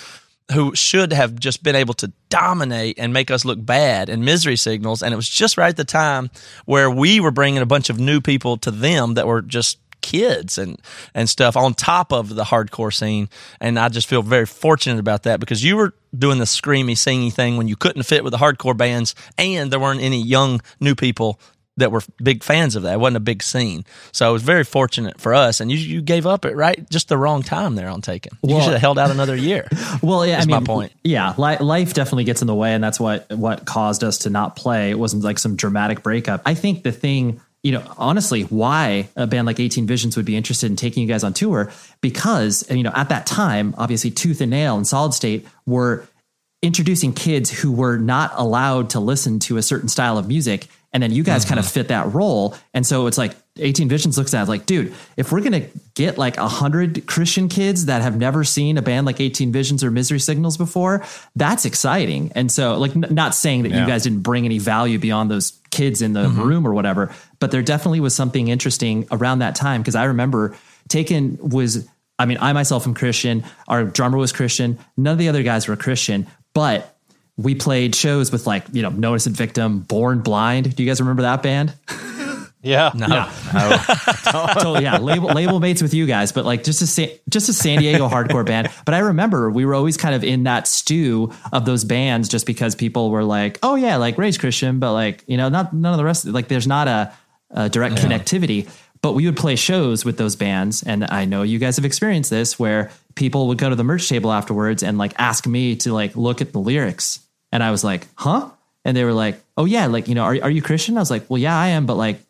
who should have just been able to dominate and make us look bad and misery signals. And it was just right at the time where we were bringing a bunch of new people to them that were just kids and and stuff on top of the hardcore scene and I just feel very fortunate about that because you were doing the screamy singy thing when you couldn't fit with the hardcore bands and there weren't any young new people that were big fans of that it wasn't a big scene so it was very fortunate for us and you you gave up it right just the wrong time there on Taken you Well- should have held out another year Well, yeah, I Is mean, my point. Yeah, li- life definitely gets in the way, and that's what what caused us to not play. It wasn't like some dramatic breakup. I think the thing, you know, honestly, why a band like 18 Visions would be interested in taking you guys on tour because you know at that time, obviously, Tooth and Nail and Solid State were introducing kids who were not allowed to listen to a certain style of music. And then you guys kind of mm-hmm. fit that role. And so it's like 18 Visions looks at it like, dude, if we're going to get like a hundred Christian kids that have never seen a band like 18 Visions or Misery Signals before, that's exciting. And so like, n- not saying that you guys didn't bring any value beyond those kids in the mm-hmm. room or whatever, but there definitely was something interesting around that time. Cause I remember Taken was, I mean, I myself am Christian. Our drummer was Christian. None of the other guys were Christian, but we played shows with like, you know, No Innocent Victim, Born Blind. Do you guys remember that band? Yeah. no totally, yeah, label label mates with you guys, but like just a Sa- just a San Diego hardcore band. But I remember we were always kind of in that stew of those bands, just because people were like, "Oh yeah, like Ray's Christian," but like you know, not none of the rest. Like there's not a, a direct connectivity. But we would play shows with those bands, and I know you guys have experienced this, where people would go to the merch table afterwards and like ask me to like look at the lyrics, and I was like, "Huh?" And they were like, "Oh yeah, like you know, are are you Christian?" I was like, "Well, yeah, I am," but like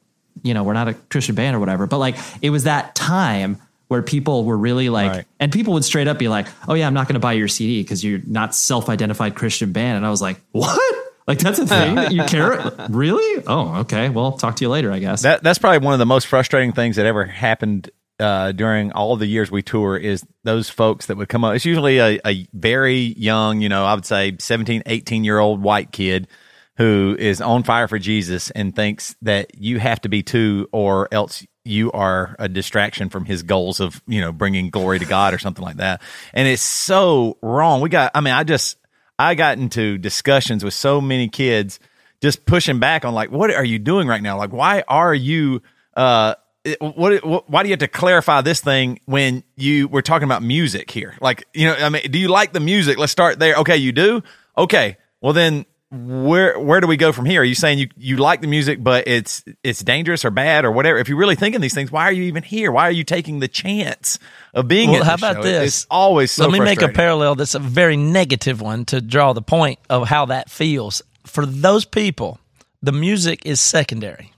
you know, we're not a Christian band or whatever. But like it was that time where people were really like, Right. and people would straight up be like, "Oh yeah, I'm not going to buy your CD because you're not self-identified Christian band." And I was like, "What? Like that's a thing that you care? really? Oh, okay. Well, talk to you later, I guess." That that's probably one of the most frustrating things that ever happened uh, during all the years we tour is those folks that would come up. It's usually a, a very young, you know, I would say 17, 18 year old white kid who is on fire for Jesus and thinks that you have to be too, or else you are a distraction from his goals of, you know, bringing glory to God or something like that. And it's so wrong. We got, I mean, I just, I got into discussions with so many kids just pushing back on like, what are you doing right now? Like, why are you, uh, it- what, what why do you have to clarify this thing when you we're talking about music here? Like you know i mean do you like the music? Let's start there. Okay you do? Okay. Well then where where do we go from here? Are you saying you you like the music but it's it's dangerous or bad or whatever? If you're really thinking these things why are you even here? Why are you taking the chance of being Well, how about show? this? it's always so Let me make a parallel that's a very negative one to draw the point of how that feels. For those people, the music is secondary.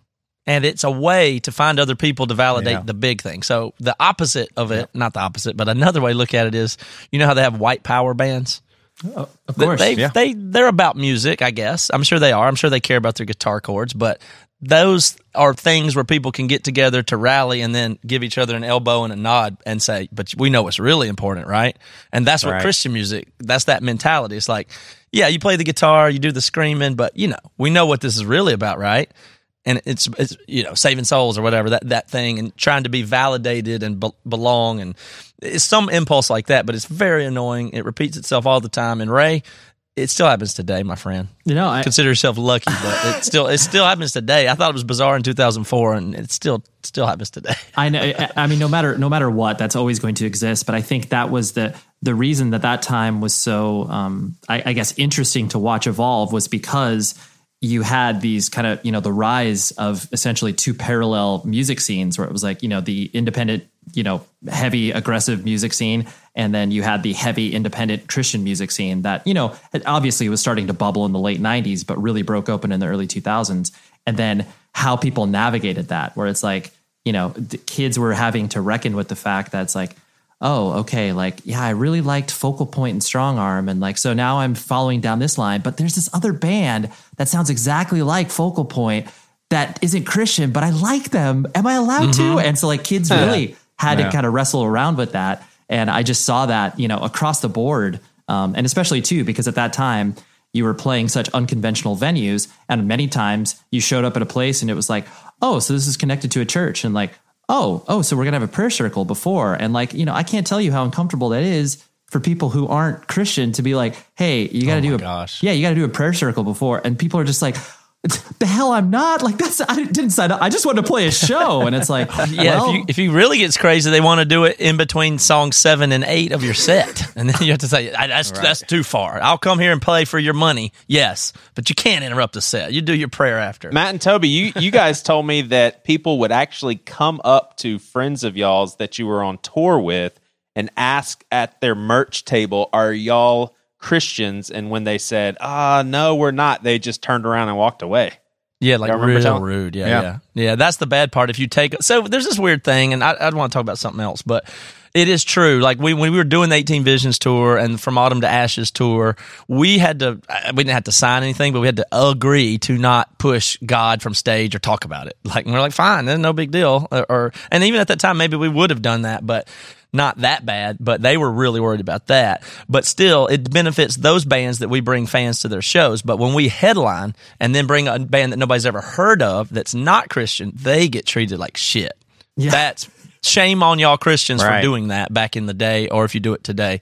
And it's a way to find other people to validate Yeah. the big thing. So the opposite of it, not the opposite, but another way to look at it is, you know how they have white power bands? Oh, of course, they, yeah. they they're about music, I guess. I'm sure they are. I'm sure they care about their guitar chords, but those are things where people can get together to rally and then give each other an elbow and a nod and say, "But we know what's really important, right?" And that's what Right. Christian music. That's that mentality. It's like, yeah, you play the guitar, you do the screaming, but you know, we know what this is really about, right? And it's it's you know saving souls or whatever that that thing and trying to be validated and be- belong and it's some impulse like that but it's very annoying it repeats itself all the time and ray it still happens today my friend you know, I, consider yourself lucky but it still it still happens today i thought it was bizarre in 2004 and it still still happens today I know. I- mean, no matter no matter what, that's always going to exist. But I think that was the the reason that that time was so, um, I, I guess, interesting to watch evolve was because you had these kind of you know the rise of essentially two parallel music scenes where it was like you know the independent you know heavy aggressive music scene and then you had the heavy independent christian music scene that you know obviously was starting to bubble in the late 90s but really broke open in the early 2000s and then how people navigated that where it's like you know the kids were having to reckon with the fact that it's like oh okay like yeah i really liked focal point and Strongarm and like so now i'm following down this line but there's this other band that sounds exactly like focal point that isn't christian but i like them. Am i allowed to? And so like kids really had Yeah. to kind of wrestle around with that and i just saw that you know across the board um, and especially too because at that time you were playing such unconventional venues, and many times you showed up at a place and it was like, oh, so this is connected to a church, and like, oh, oh, so we're gonna have a prayer circle before, and like, you know, I can't tell you how uncomfortable that is for people who aren't Christian to be like, hey, you got to Oh do a gosh. yeah, you got to do a prayer circle before, and people are just like. The hell, I'm not like that's. I didn't sign up. I just wanted to play a show, and it's like, Yeah, well, if you if you really gets crazy, they want to do it in between song seven and eight of your set, and then you have to say "I- that's that's too far. I'll come here and play for your money, yes, but you can't interrupt the set. You do your prayer after. Matt and Toby, you you guys told me that people would actually come up to friends of y'all's that you were on tour with and ask at their merch table, "Are y'all Christians?" And when they said, "Ah, no, we're not," they just turned around and walked away. Yeah, like Y'all remember real telling- rude. Yeah, Yeah. yeah, yeah, That's the bad part. If you take so there's this weird thing, and I, I'd want to talk about something else, but it is true. Like we when we were doing the 18 Visions tour and from Autumn to Ashes tour, we had to uh, we didn't have to sign anything, but we had to agree to not push God from stage or talk about it. Like and we're like, fine, there's no big deal. Or, or and even at that time, maybe we would have done that, but not that bad, but they were really worried about that. But still, it benefits those bands that we bring fans to their shows. But when we headline and then bring a band that nobody's ever heard of that's not Christian, they get treated like shit. Yeah. That's shame on y'all Christians Right. for doing that back in the day, or if you do it today.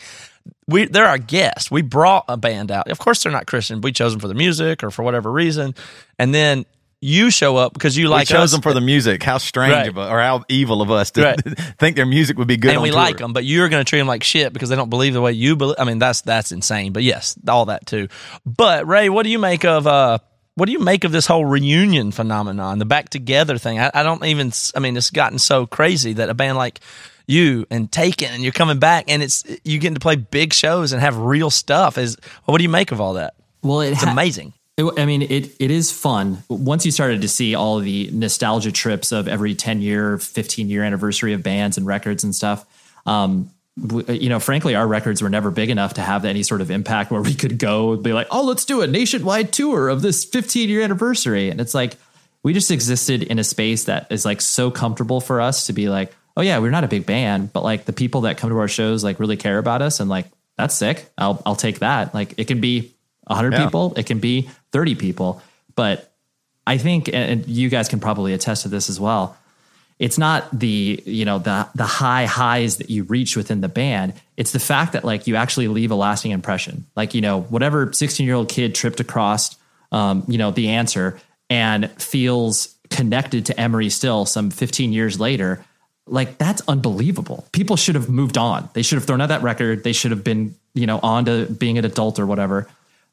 We they're our guests. We brought a band out. Of course, they're not Christian. We chose them for the music or for whatever reason, and then you show up because you like We chose us them for the music. How strange Right. of a, or how evil of us to Right. think their music would be good. and we tour. like them, but you're going to treat them like shit because they don't believe the way you believe. I mean, that's that's insane. But yes, all that too. But Ray, what do you make of uh? What do you make of this whole reunion phenomenon, the back together thing? I, I don't even. I mean, it's gotten so crazy that a band like you and Taken and you're coming back and it's you getting to play big shows and have real stuff. Is what do you make of all that? well, it It's ha- amazing. It, I mean, it it is fun. Once you started to see all the nostalgia trips of every ten year, fifteen year anniversary of bands and records and stuff, um, Uh, you know, frankly, our records were never big enough to have any sort of impact where we could go and be like, oh, let's do a nationwide tour of this fifteen year anniversary. And it's like we just existed in a space that is like so comfortable for us to be like, oh yeah, we're not a big band, but like the people that come to our shows like really care about us and like that's sick. I'll I'll take that. Like it can be 100 Yeah. people, it can be 30 people, but I think and you guys can probably attest to this as well. It's not the, you know, the the high highs that you reach within the band. It's the fact that like you actually leave a lasting impression. Like, you know, whatever 16-year-old kid tripped across um, you know, the answer and feels connected to Emery still some 15 years later, like that's unbelievable. People should have moved on. They should have thrown out that record. They should have been, you know, on to being an adult or whatever.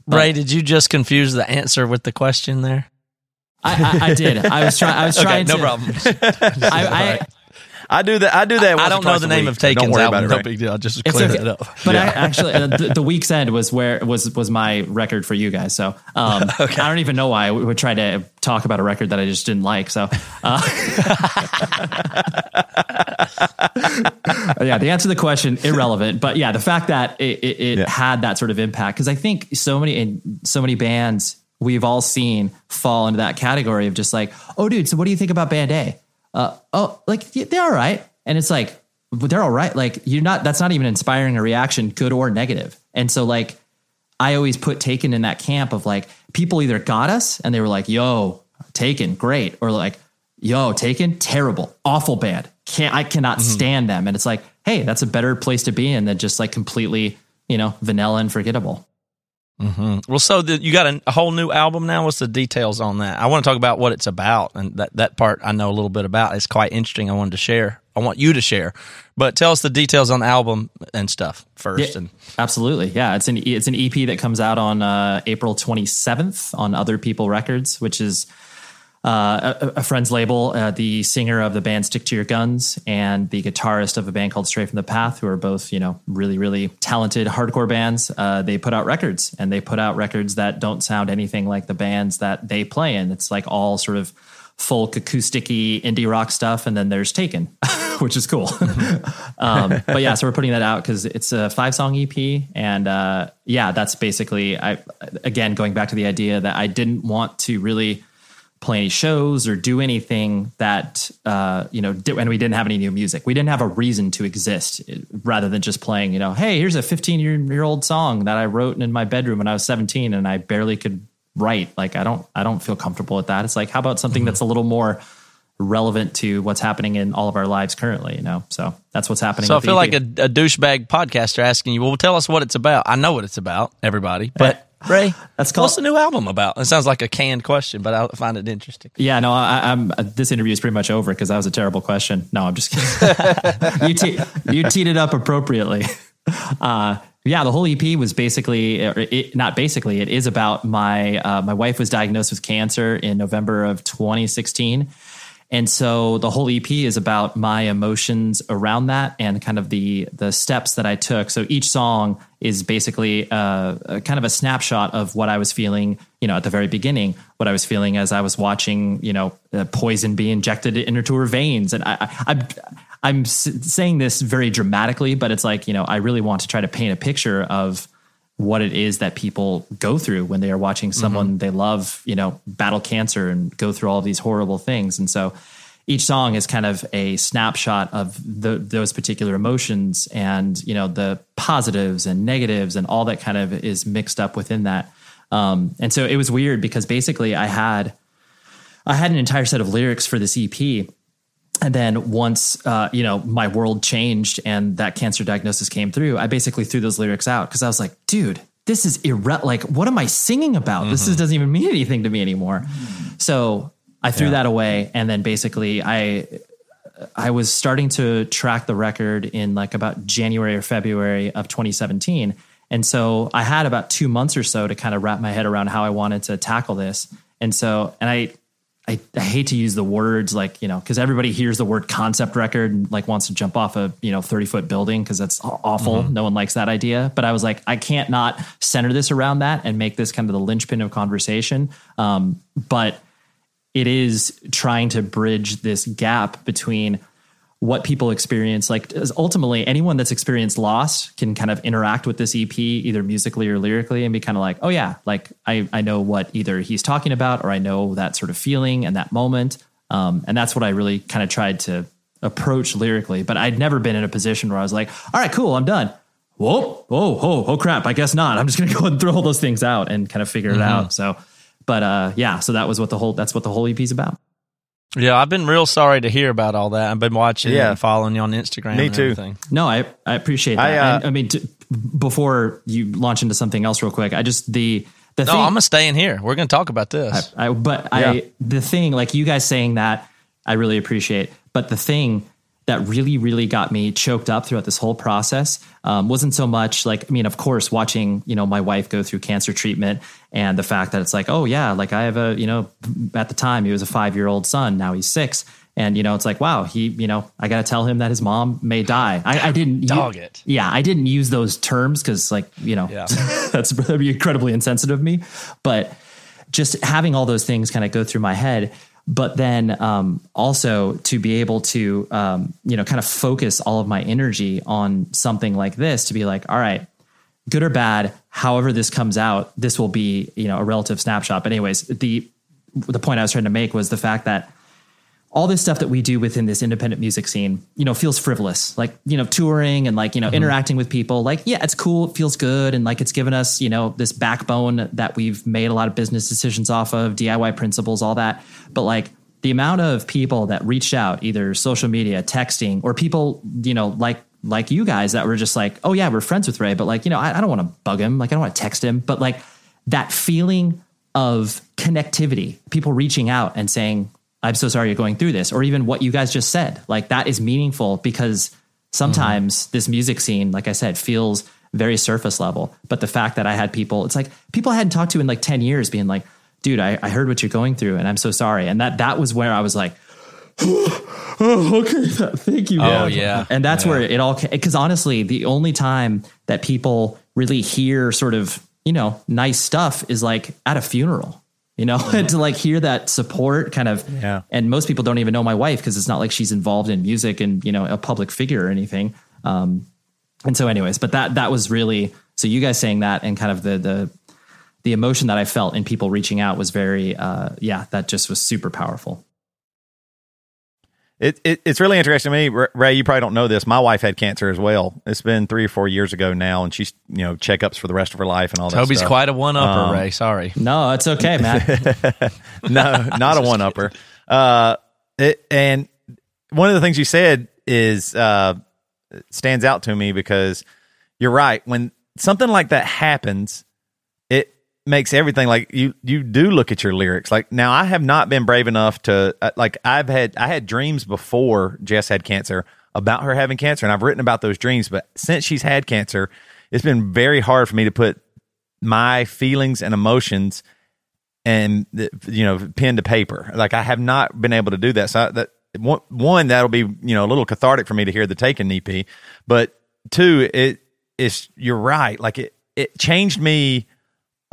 Ray, did you just confuse the answer with the question there? I, I, I did. I was trying. I was trying. Okay, trying. no to, problem. I, I, I do that. I do that. I once or don't know the name week, of so don't worry album. about it, No right? big deal. I Just it's clear okay. that up. But I actually, uh, the, the Weak's End was where was was my record for you guys. So um, I don't even know why I would try to talk about a record that I just didn't like. So uh, yeah, the answer to the question irrelevant. But yeah, the fact that it, it, it Yeah. had that sort of impact because I think so many in so many bands we've all seen fall into that category of just like, oh, dude, so what do you think about Band A? Uh, oh, like they're all right, and it's like they're all right. Like you're not. That's not even inspiring a reaction, good or negative. And so like I always put Taken in that camp of like people either got us and they were like, "Yo, Taken, great," or like, "Yo, Taken, terrible, awful band. Can't I cannot stand them." And it's like, hey, that's a better place to be in than just like completely, you know, vanilla and forgettable. Well, so the, you got a, a whole new album now. What's the details on that? I want to talk about what it's about, and that that part I know a little bit about. It's quite interesting. I wanted to share. I want you to share, but tell us the details on the album and stuff first. Yeah, And absolutely. Yeah, it's an it's an EP that comes out on uh, April 27th on Other People Records, which is uh, a, a friend's label. Uh, the singer of the band Stick to Your Guns and the guitarist of a band called Stray from the Path, who are both you know really really talented hardcore bands. Uh, they put out records and they put out records that don't sound anything like the bands that they play in. It's like all sort of folk acousticy indie rock stuff and then there's taken which is cool um, but yeah so we're putting that out because it's a five song ep and uh, yeah that's basically i again going back to the idea that i didn't want to really play any shows or do anything that uh, you know, and we didn't have any new music. We didn't have a reason to exist, eh, rather than just playing. You know, hey, here's a 15 year, year old song that I wrote in my bedroom when I was 17, and I barely could write. Like, I don't, I don't feel comfortable with that. It's like, how about something that's a little more relevant to what's happening in all of our lives currently? You know, so that's what's happening. So I feel EP. like a, a douchebag podcaster asking you, well, tell us what it's about. I know what it's about, everybody. But Ray, That's called- what's the new album about? It sounds like a canned question, but I find it interesting. Yeah, no, I, I'm. uh, This interview is pretty much over because that was a terrible question. No, I'm just kidding. you te- you teed it up appropriately. Uh, yeah, the whole EP was basically, it, not basically, it is about my uh, my wife was diagnosed with cancer in November of 2016. And so the whole EP is about my emotions around that and kind of the the steps that I took. So each song is basically uh, a kind of a snapshot of what I was feeling, you know, at the very beginning, what I was feeling as I was watching, you know, poison be injected into her veins. And I, I, I'm I'm saying this very dramatically, but it's like you know, I really want to try to paint a picture of what it is that people go through when they are watching someone they love, you know, battle cancer and go through all these horrible things. And so each song is kind of a snapshot of the, those particular emotions and, you know, the positives and negatives and all that kind of is mixed up within that. Um, and so it was weird because basically I had, I had an entire set of lyrics for this EP and then once uh, you know my world changed and that cancer diagnosis came through, I basically threw those lyrics out because I was like, dude, this is irre- like what am I singing about? This is, doesn't even mean anything to me anymore. So I threw that away, and then basically I I was starting to track the record in like about January or February of 2017. And so I had about two months or so to kind of wrap my head around how I wanted to tackle this. And so, and I, I, I hate to use the words like, you know, because everybody hears the word concept record and like wants to jump off a, you know, 30 foot building because that's aw- awful. No one likes that idea. But I was like, I can't not center this around that and make this kind of the linchpin of conversation. Um, but it is trying to bridge this gap between what people experience. Like ultimately anyone that's experienced loss can kind of interact with this ep either musically or lyrically and be kind of like oh yeah like i, I know what either he's talking about or i know that sort of feeling and that moment. Um, and that's what i really kind of tried to approach lyrically but i'd never been in a position where i was like all right cool i'm done. Whoa whoa, whoa, oh crap i guess not. I'm just gonna go and throw all those things out and kind of figure it out so but uh yeah so that was what the whole that's what the whole ep is about Yeah, I've been real sorry to hear about all that. I've been watching Yeah. and following you on Instagram. Me and too. Everything. No, I, I appreciate that. I, uh, And, I mean, t- before you launch into something else real quick, I just, the, the No, thing, I'm gonna stay in here. We're gonna talk about this. I, but I, the thing, like you guys saying that, I really appreciate. But the thing that really, really got me choked up throughout this whole process um, wasn't so much like, I mean, of course, watching, you know, my wife go through cancer treatment and the fact that it's like, oh, yeah, like I have a, you know, at the time he was a five year old son. Now he's six. And, you know, it's like, wow, he, you know, I got to tell him that his mom may die. I, I didn't Dog it. Yeah, I didn't use those terms because, like, you know, Yeah. that's that'd be incredibly insensitive of me. But just having all those things kind of go through my head, but then um, also to be able to, um, you know, kind of focus all of my energy on something like this to be like, all right, good or bad, however this comes out, this will be, you know, a relative snapshot. But anyways, the the point I was trying to make was the fact that all this stuff that we do within this independent music scene, you know, feels frivolous. Like, you know, touring and like, you know, mm-hmm. interacting with people. Like, yeah, it's cool. It feels good. And like, it's given us, you know, this backbone that we've made a lot of business decisions off of, DIY principles, all that. But like, the amount of people that reached out, either social media, texting, or people, you know, like, like you guys that were just like, oh yeah, we're friends with Ray, but like, you know, I, I don't want to bug him. Like, I don't want to text him. But like that feeling of connectivity, people reaching out and saying, I'm so sorry you're going through this, or even what you guys just said. Like that is meaningful because sometimes mm-hmm. this music scene, like I said, feels very surface level. But the fact that I had people, it's like people I hadn't talked to in like 10 years being like, dude, I, I heard what you're going through and I'm so sorry. And that that was where I was like, oh, okay, thank you. Oh, yeah. And that's where it all because honestly, the only time that people really hear sort of, you know, nice stuff is like at a funeral. You know, and to like hear that support kind of Yeah. and most people don't even know my wife because it's not like she's involved in music and, you know, a public figure or anything. Um and so anyways, but that that was really so you guys saying that and kind of the the the emotion that I felt in people reaching out was very, uh, yeah, that just was super powerful. It, it it's really interesting to me, Ray. You probably don't know this. My wife had cancer as well. It's been three or four years ago now, and she's you know checkups for the rest of her life and all that. Toby's stuff. quite a one upper, Um, Ray. Sorry. No, it's okay, Matt. no, not a one upper. Uh, it, and one of the things you said is uh, stands out to me because you're right. When something like that happens, it makes everything like you. You do look at your lyrics. Like now, I have not been brave enough to uh, like. I've had I had dreams before Jess had cancer about her having cancer, and I've written about those dreams. But since she's had cancer, it's been very hard for me to put my feelings and emotions and you know pen to paper like i have not been able to do that so I, that one, one that'll be you know a little cathartic for me to hear the taken ep but two it is you're right like it it changed me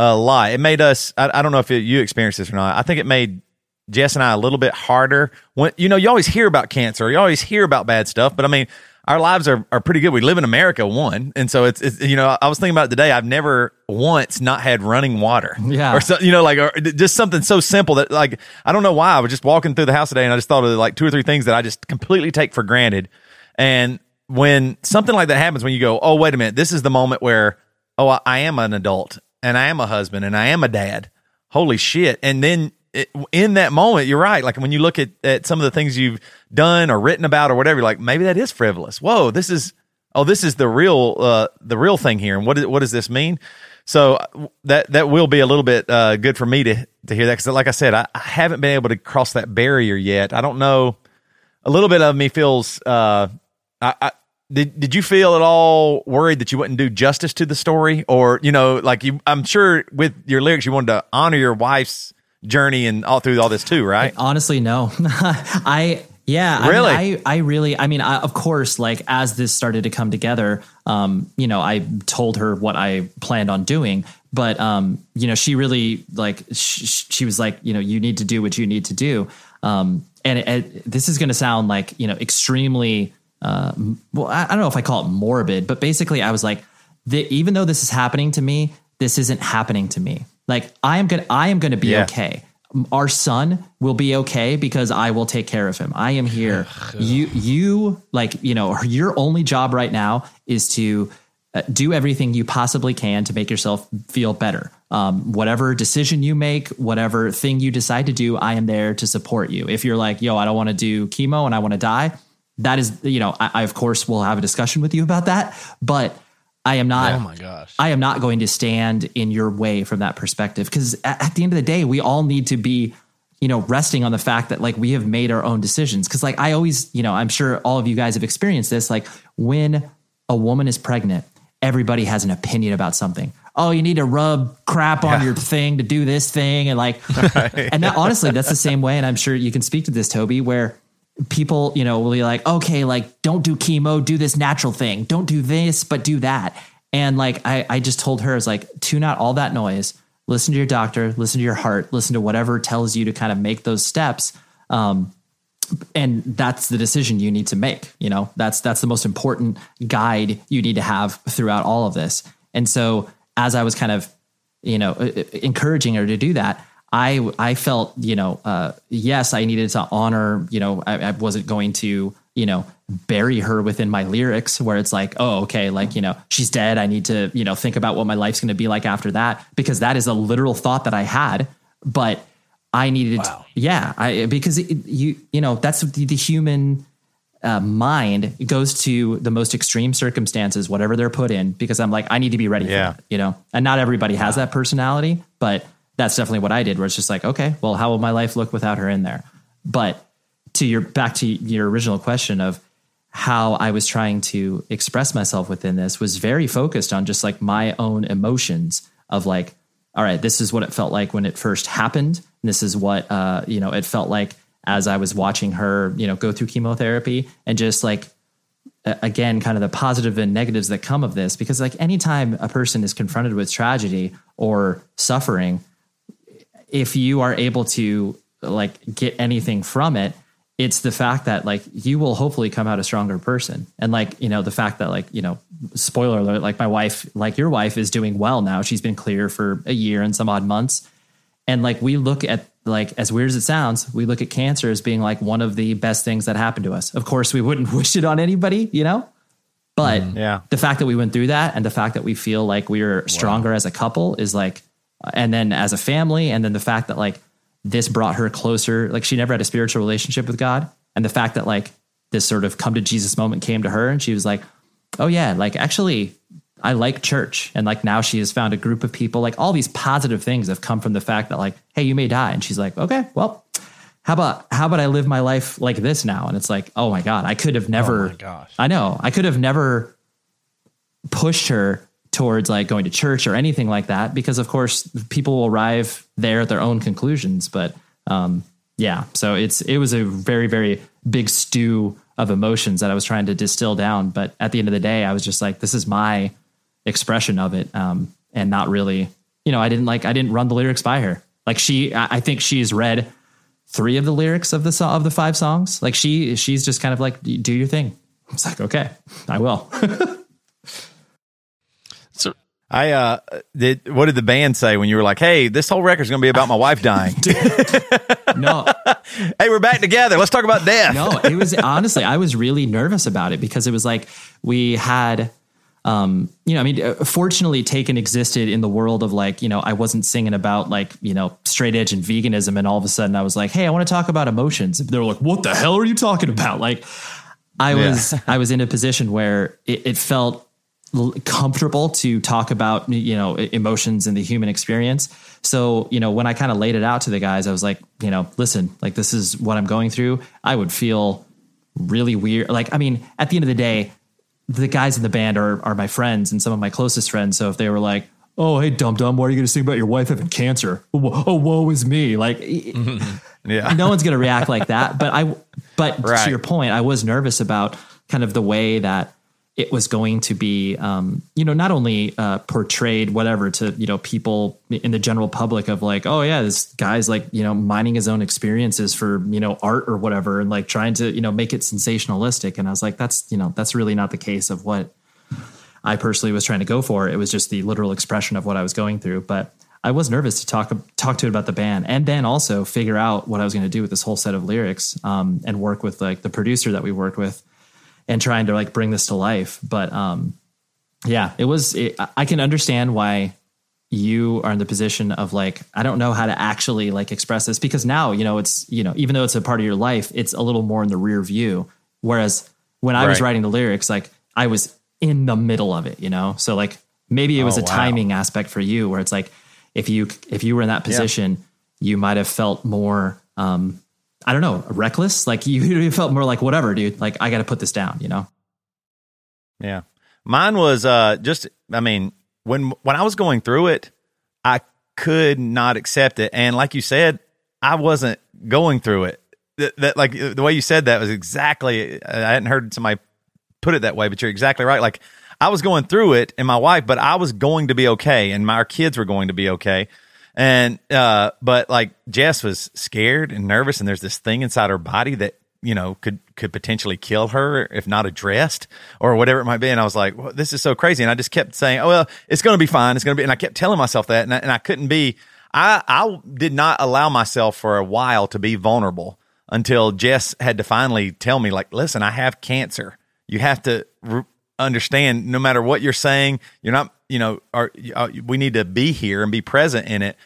a lot. It made us i, I don't know if it, you experienced this or not. I think it made jess and i a little bit harder. When you know you always hear about cancer. You always hear about bad stuff. But i mean our lives are, are pretty good. We live in America, one, and so it's, it's you know I was thinking about it today. I've never once not had running water, Yeah. or so, you know like or just something so simple that like I don't know why. I was just walking through the house today and I just thought of like two or three things that I just completely take for granted, and when something like that happens, when you go, oh wait a minute, this is the moment where oh I, I am an adult and I am a husband and I am a dad, holy shit, and then. It, in that moment, you're right. Like when you look at, at some of the things you've done or written about or whatever, you're like, maybe that is frivolous. Whoa, this is oh, this is the real uh, the real thing here. And what is, what does this mean? So uh, that that will be a little bit uh, good for me to to hear that because, like I said, I, I haven't been able to cross that barrier yet. I don't know. A little bit of me feels. Uh, I, I did. Did you feel at all worried that you wouldn't do justice to the story, or you know, like you? I'm sure with your lyrics, you wanted to honor your wife's journey and all through all this too, right? Honestly, no. I yeah, I mean, Really? I, I really, I mean, I, of course, like as this started to come together, um, you know, I told her what I planned on doing, but um, you know, she really like sh- sh- she was like, you know, you need to do what you need to do, um, and it, it, this is going to sound like you know extremely, uh, well, I, I don't know if I call it morbid, but basically, I was like, the, even though this is happening to me, this isn't happening to me. Like I am gonna, I am going to be Yeah. okay our son will be okay because I will take care of him. I am here. you, you like, you know, your only job right now is to uh, do everything you possibly can to make yourself feel better. Um, whatever decision you make, whatever thing you decide to do, I am there to support you. If you're like, yo, I don't want to do chemo and I want to die, that is, you know, I, I of course will have a discussion with you about that, but I am not. Oh my gosh. I am not going to stand in your way from that perspective because at, at the end of the day, we all need to be, you know, resting on the fact that like we have made our own decisions. Because like I always, you know, I'm sure all of you guys have experienced this. Like when a woman is pregnant, everybody has an opinion about something. Oh, you need to rub crap on your thing to do this thing, and like, and that honestly, that's the same way. And I'm sure you can speak to this, Toby, where people, you know, will be like, okay, like don't do chemo, do this natural thing. Don't do this, but do that. And like I, I just told her, I was like, tune out all that noise, listen to your doctor, listen to your heart, listen to whatever tells you to kind of make those steps. Um, and that's the decision you need to make. You know, that's that's the most important guide you need to have throughout all of this. And so as I was kind of, you know, encouraging her to do that, I I felt, you know, uh, yes, I needed to honor. You know, I, I wasn't going to, you know, bury her within my lyrics where it's like, oh, okay, like you know, she's dead. I need to, you know, think about what my life's going to be like after that because that is a literal thought that I had, but. I needed, yeah, I because it, you you know that's the, the human uh, mind goes to the most extreme circumstances, whatever they're put in, because I'm like I need to be ready Yeah. for that, you know. And not everybody has that personality, but that's definitely what I did. Where it's just like, okay, well, how will my life look without her in there? But to your back to your original question of how I was trying to express myself within this was very focused on just like my own emotions of like, all right, this is what it felt like when it first happened. This is what uh, you know, it felt like as I was watching her, you know, go through chemotherapy and just like again, kind of the positive and negatives that come of this. Because like anytime a person is confronted with tragedy or suffering, if you are able to like get anything from it, it's the fact that like you will hopefully come out a stronger person. And like you know the fact that like you know spoiler alert like my wife like your wife is doing well now. She's been clear for a year and some odd months. And like we look at like as weird as it sounds we look at cancer as being like one of the best things that happened to us. Of course we wouldn't wish it on anybody you know? But mm-hmm. Yeah. the fact that we went through that and the fact that we feel like we're stronger as a couple is like and then as a family and then the fact that like this brought her closer like she never had a spiritual relationship with god and the fact that like this sort of come to jesus moment came to her and she was like oh yeah like actually i like church and like now she has found a group of people like all these positive things have come from the fact that like hey you may die and she's like okay well how about how about I live my life like this now? And it's like, oh my god, I could have oh never. gosh. I know I could have never pushed her towards like going to church or anything like that because of course people will arrive there at their own conclusions. But um, yeah, so it's it was a very very big stew of emotions that I was trying to distill down. But at the end of the day, I was just like, this is my expression of it, um, and not really, you know, I didn't like I didn't run the lyrics by her. Like she, I think she's read three of the lyrics of the so- of the five songs. Like she she's just kind of like do your thing. It's like okay, I will. I uh did what did the band say when you were like, "Hey, this whole record's going to be about my wife dying." no, hey, we're back together. Let's talk about death. no, it was honestly I was really nervous about it because it was like we had um you know I mean uh, fortunately taken existed in the world of like you know I wasn't singing about like you know straight edge and veganism and all of a sudden I was like hey I want to talk about emotions they were like what the hell are you talking about like I was I was in a position where it, it felt comfortable to talk about you know emotions and the human experience. So you know when I kind of laid it out to the guys, I was like, you know, listen, like this is what I'm going through. I would feel really weird. Like I mean, at the end of the day, the guys in the band are are my friends and some of my closest friends. So if they were like. Oh, hey, dum dum, why are you going to sing about your wife having cancer? Oh, oh, woe is me. Like, Yeah. no one's going to react like that. But I, but Right. to your point, I was nervous about kind of the way that it was going to be, um, you know, not only uh, portrayed whatever to you know people in the general public of like, oh yeah, this guy's like you know mining his own experiences for you know art or whatever, and like trying to you know make it sensationalistic. And I was like, that's you know that's really not the case of what I personally was trying to go for. It was just the literal expression of what I was going through. But I was nervous to talk talk to it about the band, and then also figure out what I was going to do with this whole set of lyrics, um, and work with like the producer that we worked with, and trying to like bring this to life. But um, yeah, it was. It, I can understand why you are in the position of like I don't know how to actually like express this because now you know it's you know even though it's a part of your life, it's a little more in the rear view. Whereas when I was writing the lyrics, like I was in the middle of it, you know. So like maybe it was Oh, a wow. timing aspect for you where it's like if you if you were in that position, you might have felt more um I don't know, reckless. Like you, you felt more like whatever, dude. Like I got to put this down, you know. Yeah. Mine was uh just I mean, when when I was going through it, I could not accept it. And like you said, I wasn't going through it. That, that like the way you said that was exactly I hadn't heard somebody put it that way, but you're exactly right. Like I was going through it and my wife, but I was going to be okay and my our kids were going to be okay. And uh but like Jess was scared and nervous and there's this thing inside her body that you know could could potentially kill her if not addressed or whatever it might be. And I was like well, this is so crazy. And I just kept saying oh well it's going to be fine. It's going to be and I kept telling myself that and I, and I couldn't be I I did not allow myself for a while to be vulnerable until Jess had to finally tell me like listen I have cancer. You have to r- understand no matter what you're saying you're not you know are, uh, we need to be here and be present in it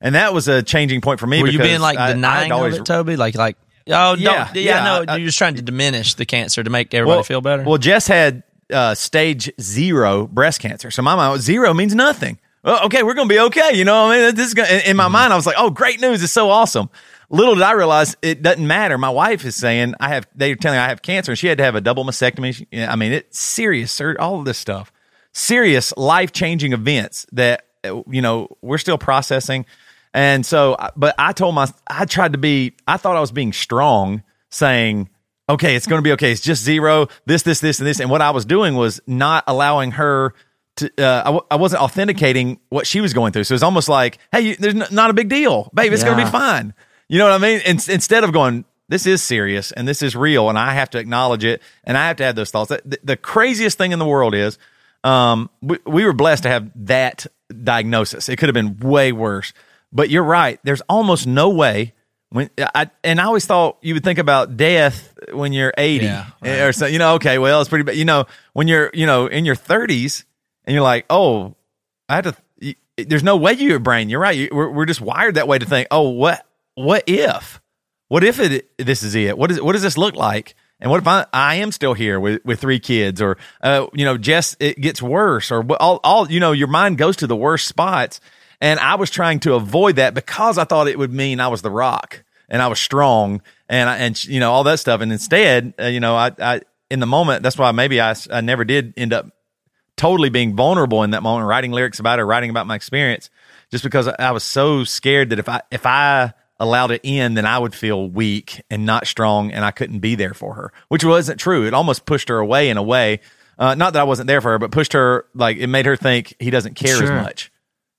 and that was a changing point for me were you being like I- denying always- of it, Toby? Like like oh Yeah, yeah yeah, no I- you're just trying to diminish the cancer to make everybody feel better. Well, Jess had uh, stage zero breast cancer. So my mind, zero means nothing. Well, okay, we're going to be okay. You know what I mean? This is gonna, in, in Mm-hmm. my mind, I was like, oh, great news. It's so awesome. Little did I realize it doesn't matter. My wife is saying I have, they're telling me I have cancer and she had to have a double mastectomy. She- I mean, it's serious, sir. All of this stuff, serious life changing events that, uh, you know, we're still processing. And so, but I told my, I tried to be, I thought I was being strong saying, okay, it's going to be okay. It's just zero, this, this, this, and this. And what I was doing was not allowing her to, uh, I, w- I wasn't authenticating what she was going through. So it's almost like, hey, you, there's n- not a big deal, babe. It's going to be fine. You know what I mean? In, instead of going, this is serious and this is real, and I have to acknowledge it, and I have to have those thoughts. The, the craziest thing in the world is, um, we, we were blessed to have that diagnosis. It could have been way worse, but you're right. There's almost no way when I and I always thought you would think about death when you're 80 Yeah, or so. You know, okay, well, it's pretty bad. You know, when you're you know in your 30s and you're like, oh, I had to. There's no way you your brain. You're right. You, we're we're just wired that way to think. Oh, what what if? What if it this is it? What is what does this look like? And what if I, I am still here with, with three kids, or uh, you know, Jess, it gets worse, or all, all you know, your mind goes to the worst spots. And I was trying to avoid that because I thought it would mean I was the rock and I was strong and I, and you know all that stuff. And instead, uh, you know, I, I in the moment, that's why maybe I I never did end up totally being vulnerable in that moment, writing lyrics about it, or writing about my experience, just because I was so scared that if I if I allowed it in, then I would feel weak and not strong, and I couldn't be there for her, which wasn't true. It almost pushed her away in a way. Uh, not that I wasn't there for her, but pushed her like it made her think he doesn't care Sure. as much.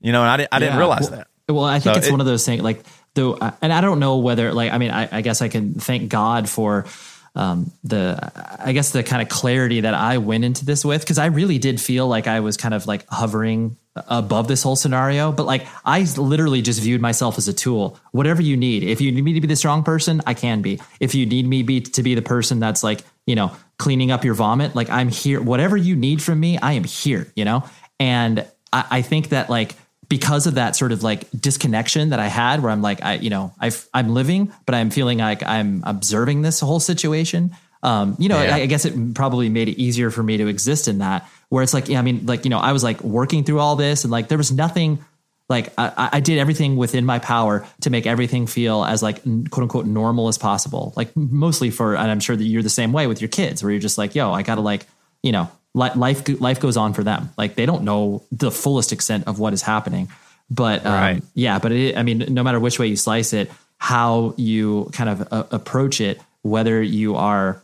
You know, and I didn't I didn't realize well, that. Well, I think So it's it- one of those things like though, uh, and I don't know whether like I mean I, I guess I can thank God for um, the I guess the kind of clarity that I went into this with because I really did feel like I was kind of like hovering above this whole scenario, but like I literally just viewed myself as a tool. Whatever you need, if you need me to be the strong person, I can be. If you need me be to be the person that's like you know cleaning up your vomit, like I'm here. Whatever you need from me, I am here. You know, and I, I think that like because of that sort of like disconnection that I had where I'm like, I, you know, i I'm living, but I'm feeling like I'm observing this whole situation. Um, you know, Yeah. I, I guess it probably made it easier for me to exist in that where it's like, yeah, I mean, like, you know, I was like working through all this and like, there was nothing like I, I did everything within my power to make everything feel as like quote unquote normal as possible. Like mostly for, and I'm sure that you're the same way with your kids where you're just like, yo, I gotta like, you know, life life goes on for them. Like they don't know the fullest extent of what is happening. But um, Right. yeah, but it, I mean, no matter which way you slice it, how you kind of uh, approach it, whether you are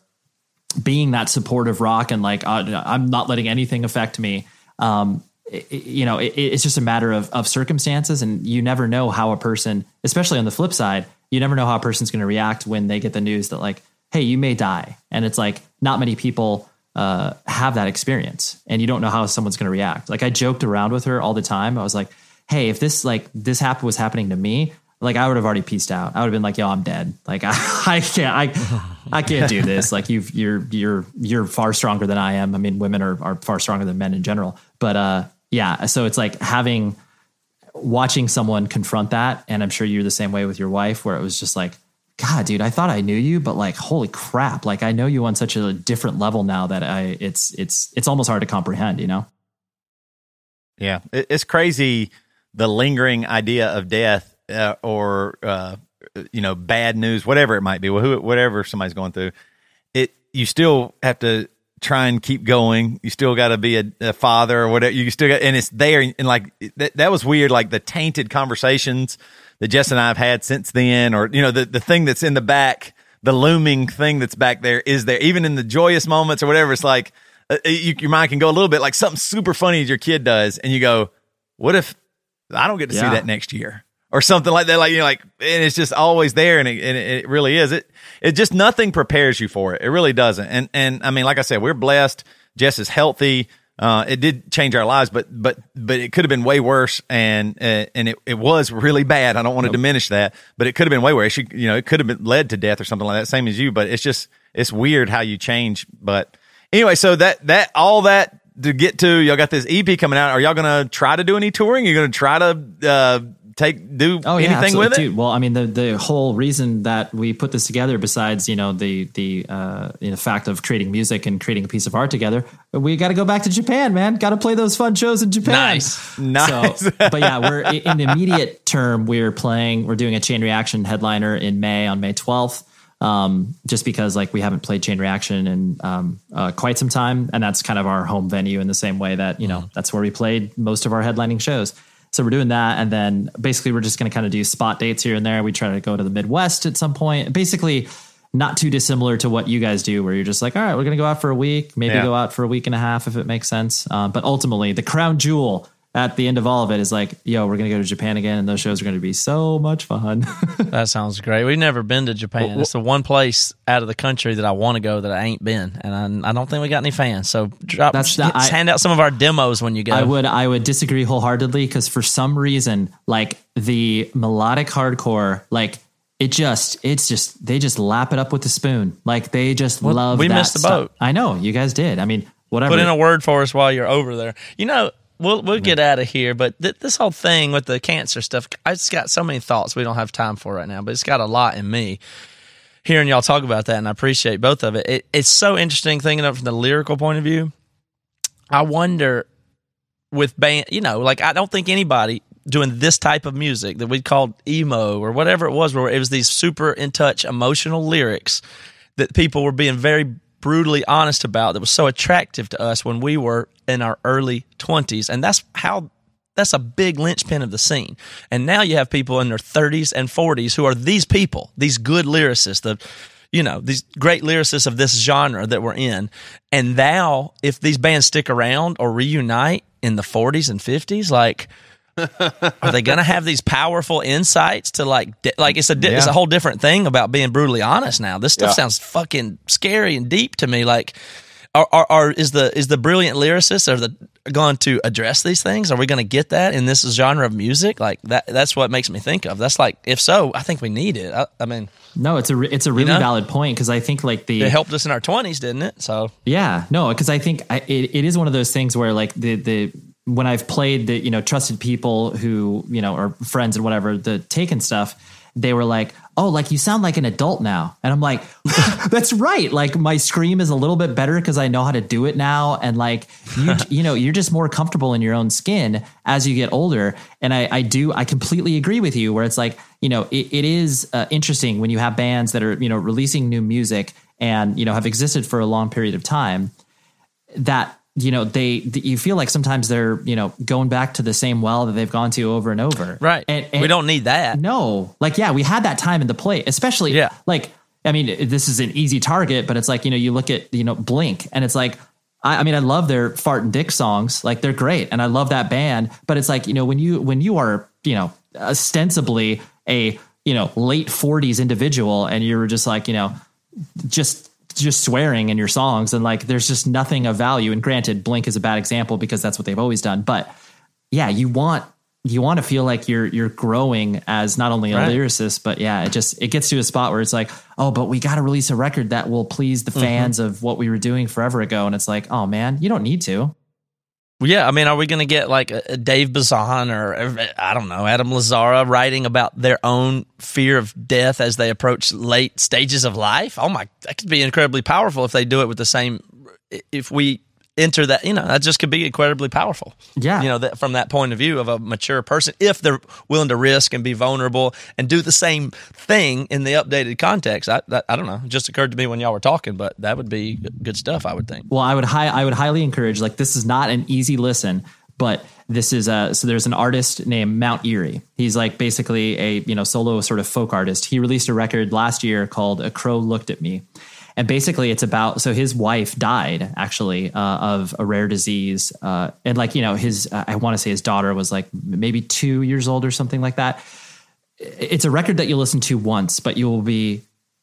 being that supportive rock and like uh, I'm not letting anything affect me. Um, it- you know, it, it's just a matter of of circumstances, and you never know how a person, especially on the flip side, you never know how a person's going to react when they get the news that like, hey, you may die, and it's like not many people uh, have that experience, and you don't know how someone's going to react. Like I joked around with her all the time. I was like, hey, if this like this happen was happening to me, like I would have already pieced out. I would have been like, yo, I'm dead. Like I, I can't, I, I can't do this. Like you've, you're, you're, you're far stronger than I am. I mean, women are, are far stronger than men in general, but, uh, yeah. So it's like having, watching someone confront that. And I'm sure you're the same way with your wife where it was just like, God, dude, I thought I knew you, but like, holy crap. Like I know you on such a different level now that I, it's, it's, it's almost hard to comprehend, you know? Yeah, it's crazy the lingering idea of death uh, or uh, you know bad news, whatever it might be, whatever somebody's going through. It you still have to try and keep going. You still got to be a, a father or whatever. You still got, and it's there. And like that, that was weird. Like the tainted conversations that Jess and I have had since then, or you know the the thing that's in the back, the looming thing that's back there is there. Even in the joyous moments or whatever, it's like uh, you, your mind can go a little bit like something super funny as your kid does, and you go, "What if I don't get to see that next year?" Or something like that, like you know, like, and it's just always there, and it, and it really is. It, it just nothing prepares you for it. It really doesn't. And and I mean, like I said, we're blessed. Jess is healthy. Uh, it did change our lives, but but but it could have been way worse, and uh, and it, it was really bad. I don't want to diminish that, but it could have been way worse. You know, it could have been led to death or something like that, same as you. But it's just it's weird how you change. But anyway, so that that all that to get to, y'all got this EP coming out. Are y'all gonna try to do any touring? You're gonna try to uh, take do Oh yeah, anything with it? Dude, well, I mean, the the whole reason that we put this together, besides you know the the uh, you know, fact of creating music and creating a piece of art together, we got to go back to Japan, man. Got to play those fun shows in Japan. Nice. Nice. So, but yeah, we're in the immediate term. We're playing. We're doing a Chain Reaction headliner in May on May twelfth. Um, just because like we haven't played Chain Reaction in um, uh, quite some time, and that's kind of our home venue in the same way that you know that's where we played most of our headlining shows. So we're doing that, and then basically we're just going to kind of do spot dates here and there. We try to go to the Midwest at some point. Basically, not too dissimilar to what you guys do, where you're just like, all right, we're going to go out for a week, maybe Yeah. go out for a week and a half if it makes sense. Um, but ultimately, the crown jewel at the end of all of it is like, yo, we're gonna go to Japan again, and those shows are gonna be so much fun. That sounds great. We've never been to Japan. It's the one place out of the country that I want to go that I ain't been, and I, I don't think we got any fans. So drop, That's the- I- hand out some of our demos when you go. I would I would disagree wholeheartedly because for some reason, like the melodic hardcore, like it just it's just they just lap it up with the spoon. Like they just Well, love. we that missed the stuff. boat. I know you guys did. I mean, whatever. Put in a word for us while you're over there. You know, we'll we'll get out of here, but th- this whole thing with the cancer stuff, I just got so many thoughts we don't have time for right now, but it's got a lot in me. Hearing y'all talk about that, and I appreciate both of it. it it's so interesting thinking of it from the lyrical point of view. I wonder with band, you know, like I don't think anybody doing this type of music that we called emo or whatever it was, where it was these super in touch emotional lyrics that people were being very brutally honest about that was so attractive to us when we were in our early 20s and that's how that's a big linchpin of the scene. And now you have people in their 30s and 40s who are these people these good lyricists the you know these great lyricists of this genre that we're in. And now if these bands stick around or reunite in the 40s and 50s like are they going to have these powerful insights to like di- like it's a di- it's a whole different thing about being brutally honest now. This stuff Yeah. sounds fucking scary and deep to me like are, are, are is the is the brilliant lyricist are the going to address these things? Are we going to get that in this genre of music? Like that that's what makes me think of. That's like if so i think we need it. I, I mean no, it's a re- it's a really know? valid point because I think like the it helped us in our 20s didn't it? So Yeah, no, because I think I, it, it is one of those things where like the the when I've played the you know trusted people who you know are friends and whatever the Taken stuff, they were like, oh, like you sound like an adult now, and I'm like, that's right. Like my scream is a little bit better because I know how to do it now, and like you you know you're just more comfortable in your own skin as you get older, and I I do I completely agree with you where it's like you know it, it is uh, interesting when you have bands that are you know releasing new music and you know have existed for a long period of time that you know they you feel like sometimes they're you know going back to the same well that they've gone to over and over. Right. And, and we don't need that. No. Like yeah we had that time in the plate especially Yeah. like i mean this is an easy target but it's like you know you look at you know blink and it's like I, I mean i love their fart and dick songs. Like they're great and i love that band but it's like you know when you when you are you know ostensibly a you know late 40s individual and you're just like you know just just swearing in your songs and like there's just nothing of value. And granted blink is a bad example because that's what they've always done. But yeah you want you want to feel like you're you're growing as not only a Right. lyricist but yeah it just it gets to a spot where it's like oh but we got to release a record that will please the mm-hmm. fans of what we were doing forever ago. And it's like oh man you don't need to Yeah, I mean, are we going to get like a, a Dave Bazan or I don't know Adam Lazzara writing about their own fear of death as they approach late stages of life? Oh my, that could be incredibly powerful if they do it with the same. If we enter that, you know, that just could be incredibly powerful. Yeah. you know, that from that point of view of a mature person, if they're willing to risk and be vulnerable and do the same thing in the updated context. I, that, I don't know. It just occurred to me when y'all were talking, but that would be good stuff. I would think. Well, I would high, I would highly encourage. Like, this is not an easy listen, but this is a so there's an artist named Mount Eerie. He's like basically a you know solo sort of folk artist. He released a record last year called "A Crow Looked at Me," and basically it's about so his wife died actually uh, of a rare disease, uh, and like you know his uh, I want to say his daughter was like maybe two years old or something like that. It's a record that you listen to once, but you will be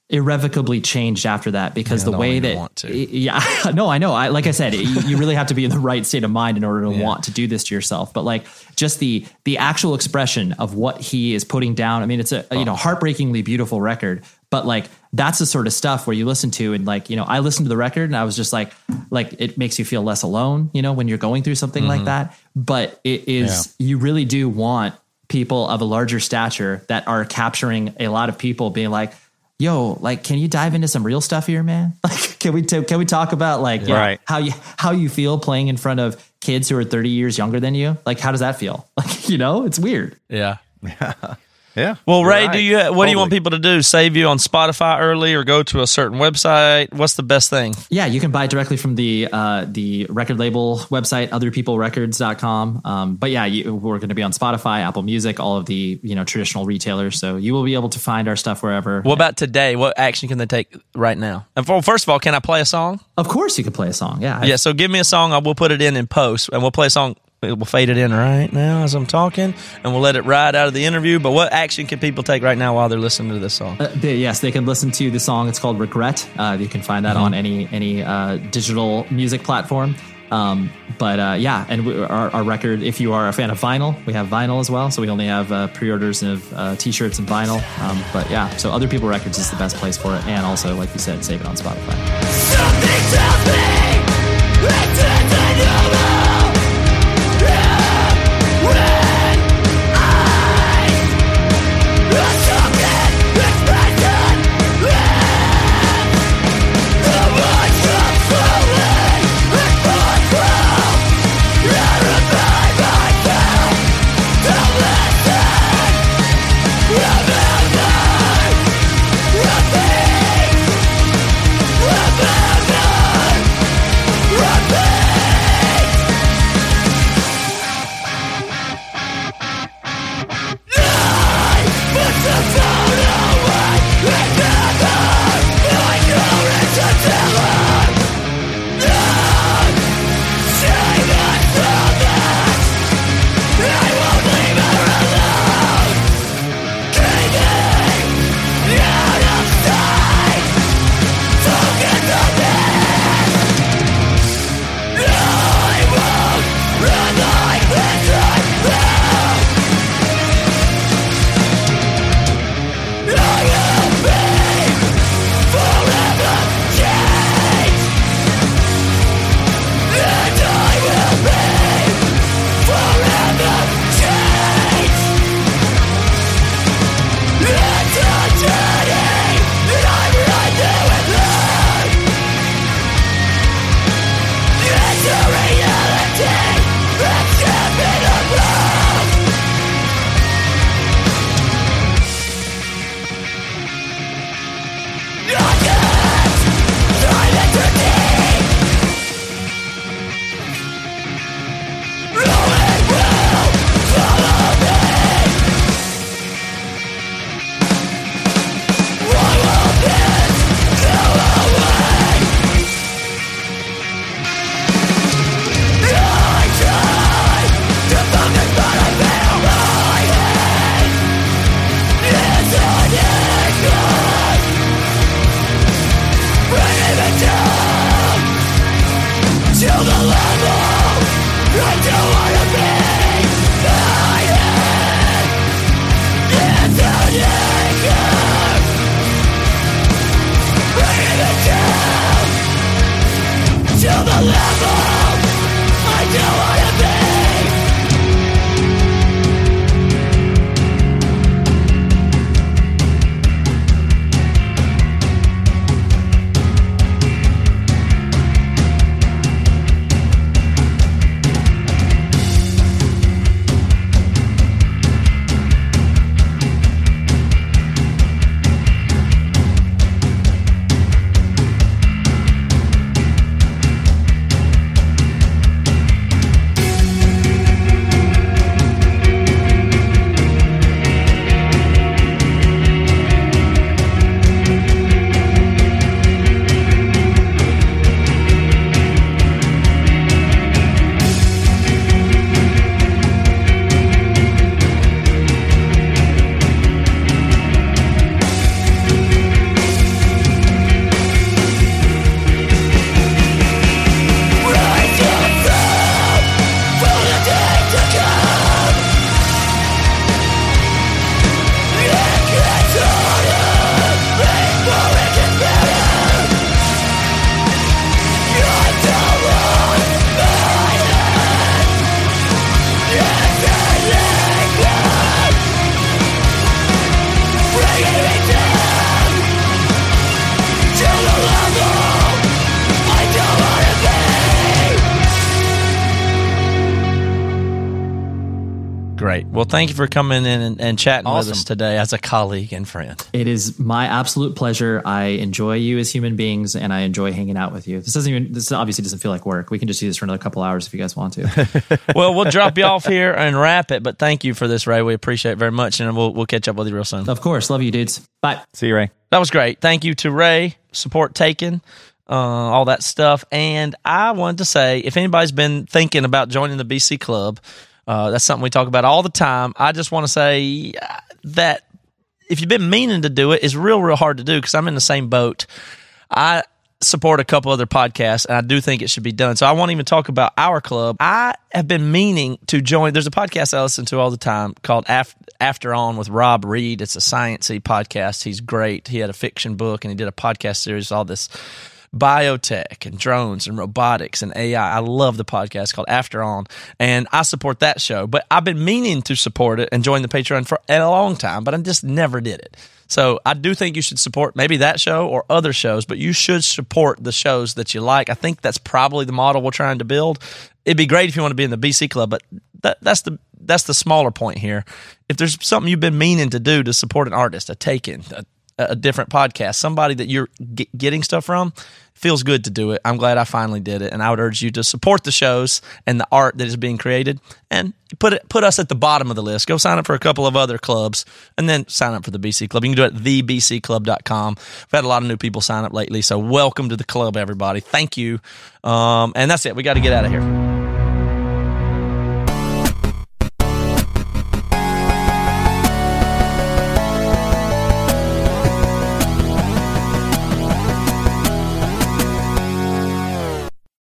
irrevocably changed after that because Yeah, the way that want to. yeah no i know i like i said you, you really have to be in the right state of mind in order to want to do this to yourself but like just the the actual expression of what he is putting down i mean it's a you know heartbreakingly beautiful record but like that's the sort of stuff where you listen to and like you know i listened to the record and i was just like like it makes you feel less alone you know when you're going through something like mm-hmm. that but it is you really do want people of a larger stature that are capturing a lot of people being like yo, like, can you dive into some real stuff here, man? Like, can we t- can we talk about like you know, Right. how you how you feel playing in front of kids who are thirty years younger than you? Like, how does that feel? Like, you know, it's weird. Yeah. Yeah. Well, Ray, right. do you what do you want people to do? Save you on Spotify early, or go to a certain website? What's the best thing? Yeah, you can buy it directly from the uh, the record label website, otherpeoplerecords.com. Um, but yeah, you, we're going to be on Spotify, Apple Music, all of the you know traditional retailers. So you will be able to find our stuff wherever. What about today? What action can they take right now? And for, first of all, can I play a song? Of course, you can play a song. Yeah, Yeah. So give me a song. I will put it in in post, and we'll play a song We'll fade it in right now as I'm talking, and we'll let it ride out of the interview. But what action can people take right now while they're listening to this song? Uh, they, yes, they can listen to the song. It's called "Regret." Uh, you can find that on any any uh, digital music platform. Um, but uh, yeah, and we, our, our record. If you are a fan of vinyl, we have vinyl as well. So we only have uh, pre-orders of uh, t-shirts and vinyl. Um, but yeah, so other people records is the best place for it, and also, like you said, save it on Spotify. Thank you for coming in and, and chatting with us today as a colleague and friend. It is my absolute pleasure. I enjoy you as human beings, and I enjoy hanging out with you. This doesn't even. This obviously doesn't feel like work. We can just do this for another couple hours if you guys want to. well, we'll drop you off here and wrap it, but thank you for this, Ray. We appreciate it very much, and we'll, we'll catch up with you real soon. of course, love you, dudes. Bye. See you, Ray. That was great. Thank you to Ray. Support Taken. uh, all that stuff. And I wanted to say, if anybody's been thinking about joining the BC Club, uh, that's something we talk about all the time. I just want to say uh, that if you've been meaning to do it, it's real, real hard to do because I'm in the same boat. I support a couple other podcasts and I do think it should be done. So I won't even talk about our club. I have been meaning to join. There's a podcast I listen to all the time called Af- After On with Rob Reid. It's a sciencey podcast. He's great. He had a fiction book and he did a podcast series, all this biotech and drones and robotics and AI. I love the podcast called After On, and I support that show. But I've been meaning to support it and join the Patreon for a long time, but I just never did it. So I do think you should support maybe that show or other shows, but you should support the shows that you like. I think that's probably the model we're trying to build. It'd be great if you want to be in the BC club, but that, that's the that's the smaller point here. If there's something you've been meaning to do to support an artist, a Taken, a, a different podcast, somebody that you're get, getting stuff from, feels good to do it. I'm glad I finally did it, and I would urge you to support the shows and the art that is being created, and put it put us at the bottom of the list. Go sign up for a couple of other clubs, and then sign up for the BC Club. You can do it at thebcclub.com. We've had a lot of new people sign up lately, so welcome to the club, everybody. Thank you, um, and that's it. We got to get out of here.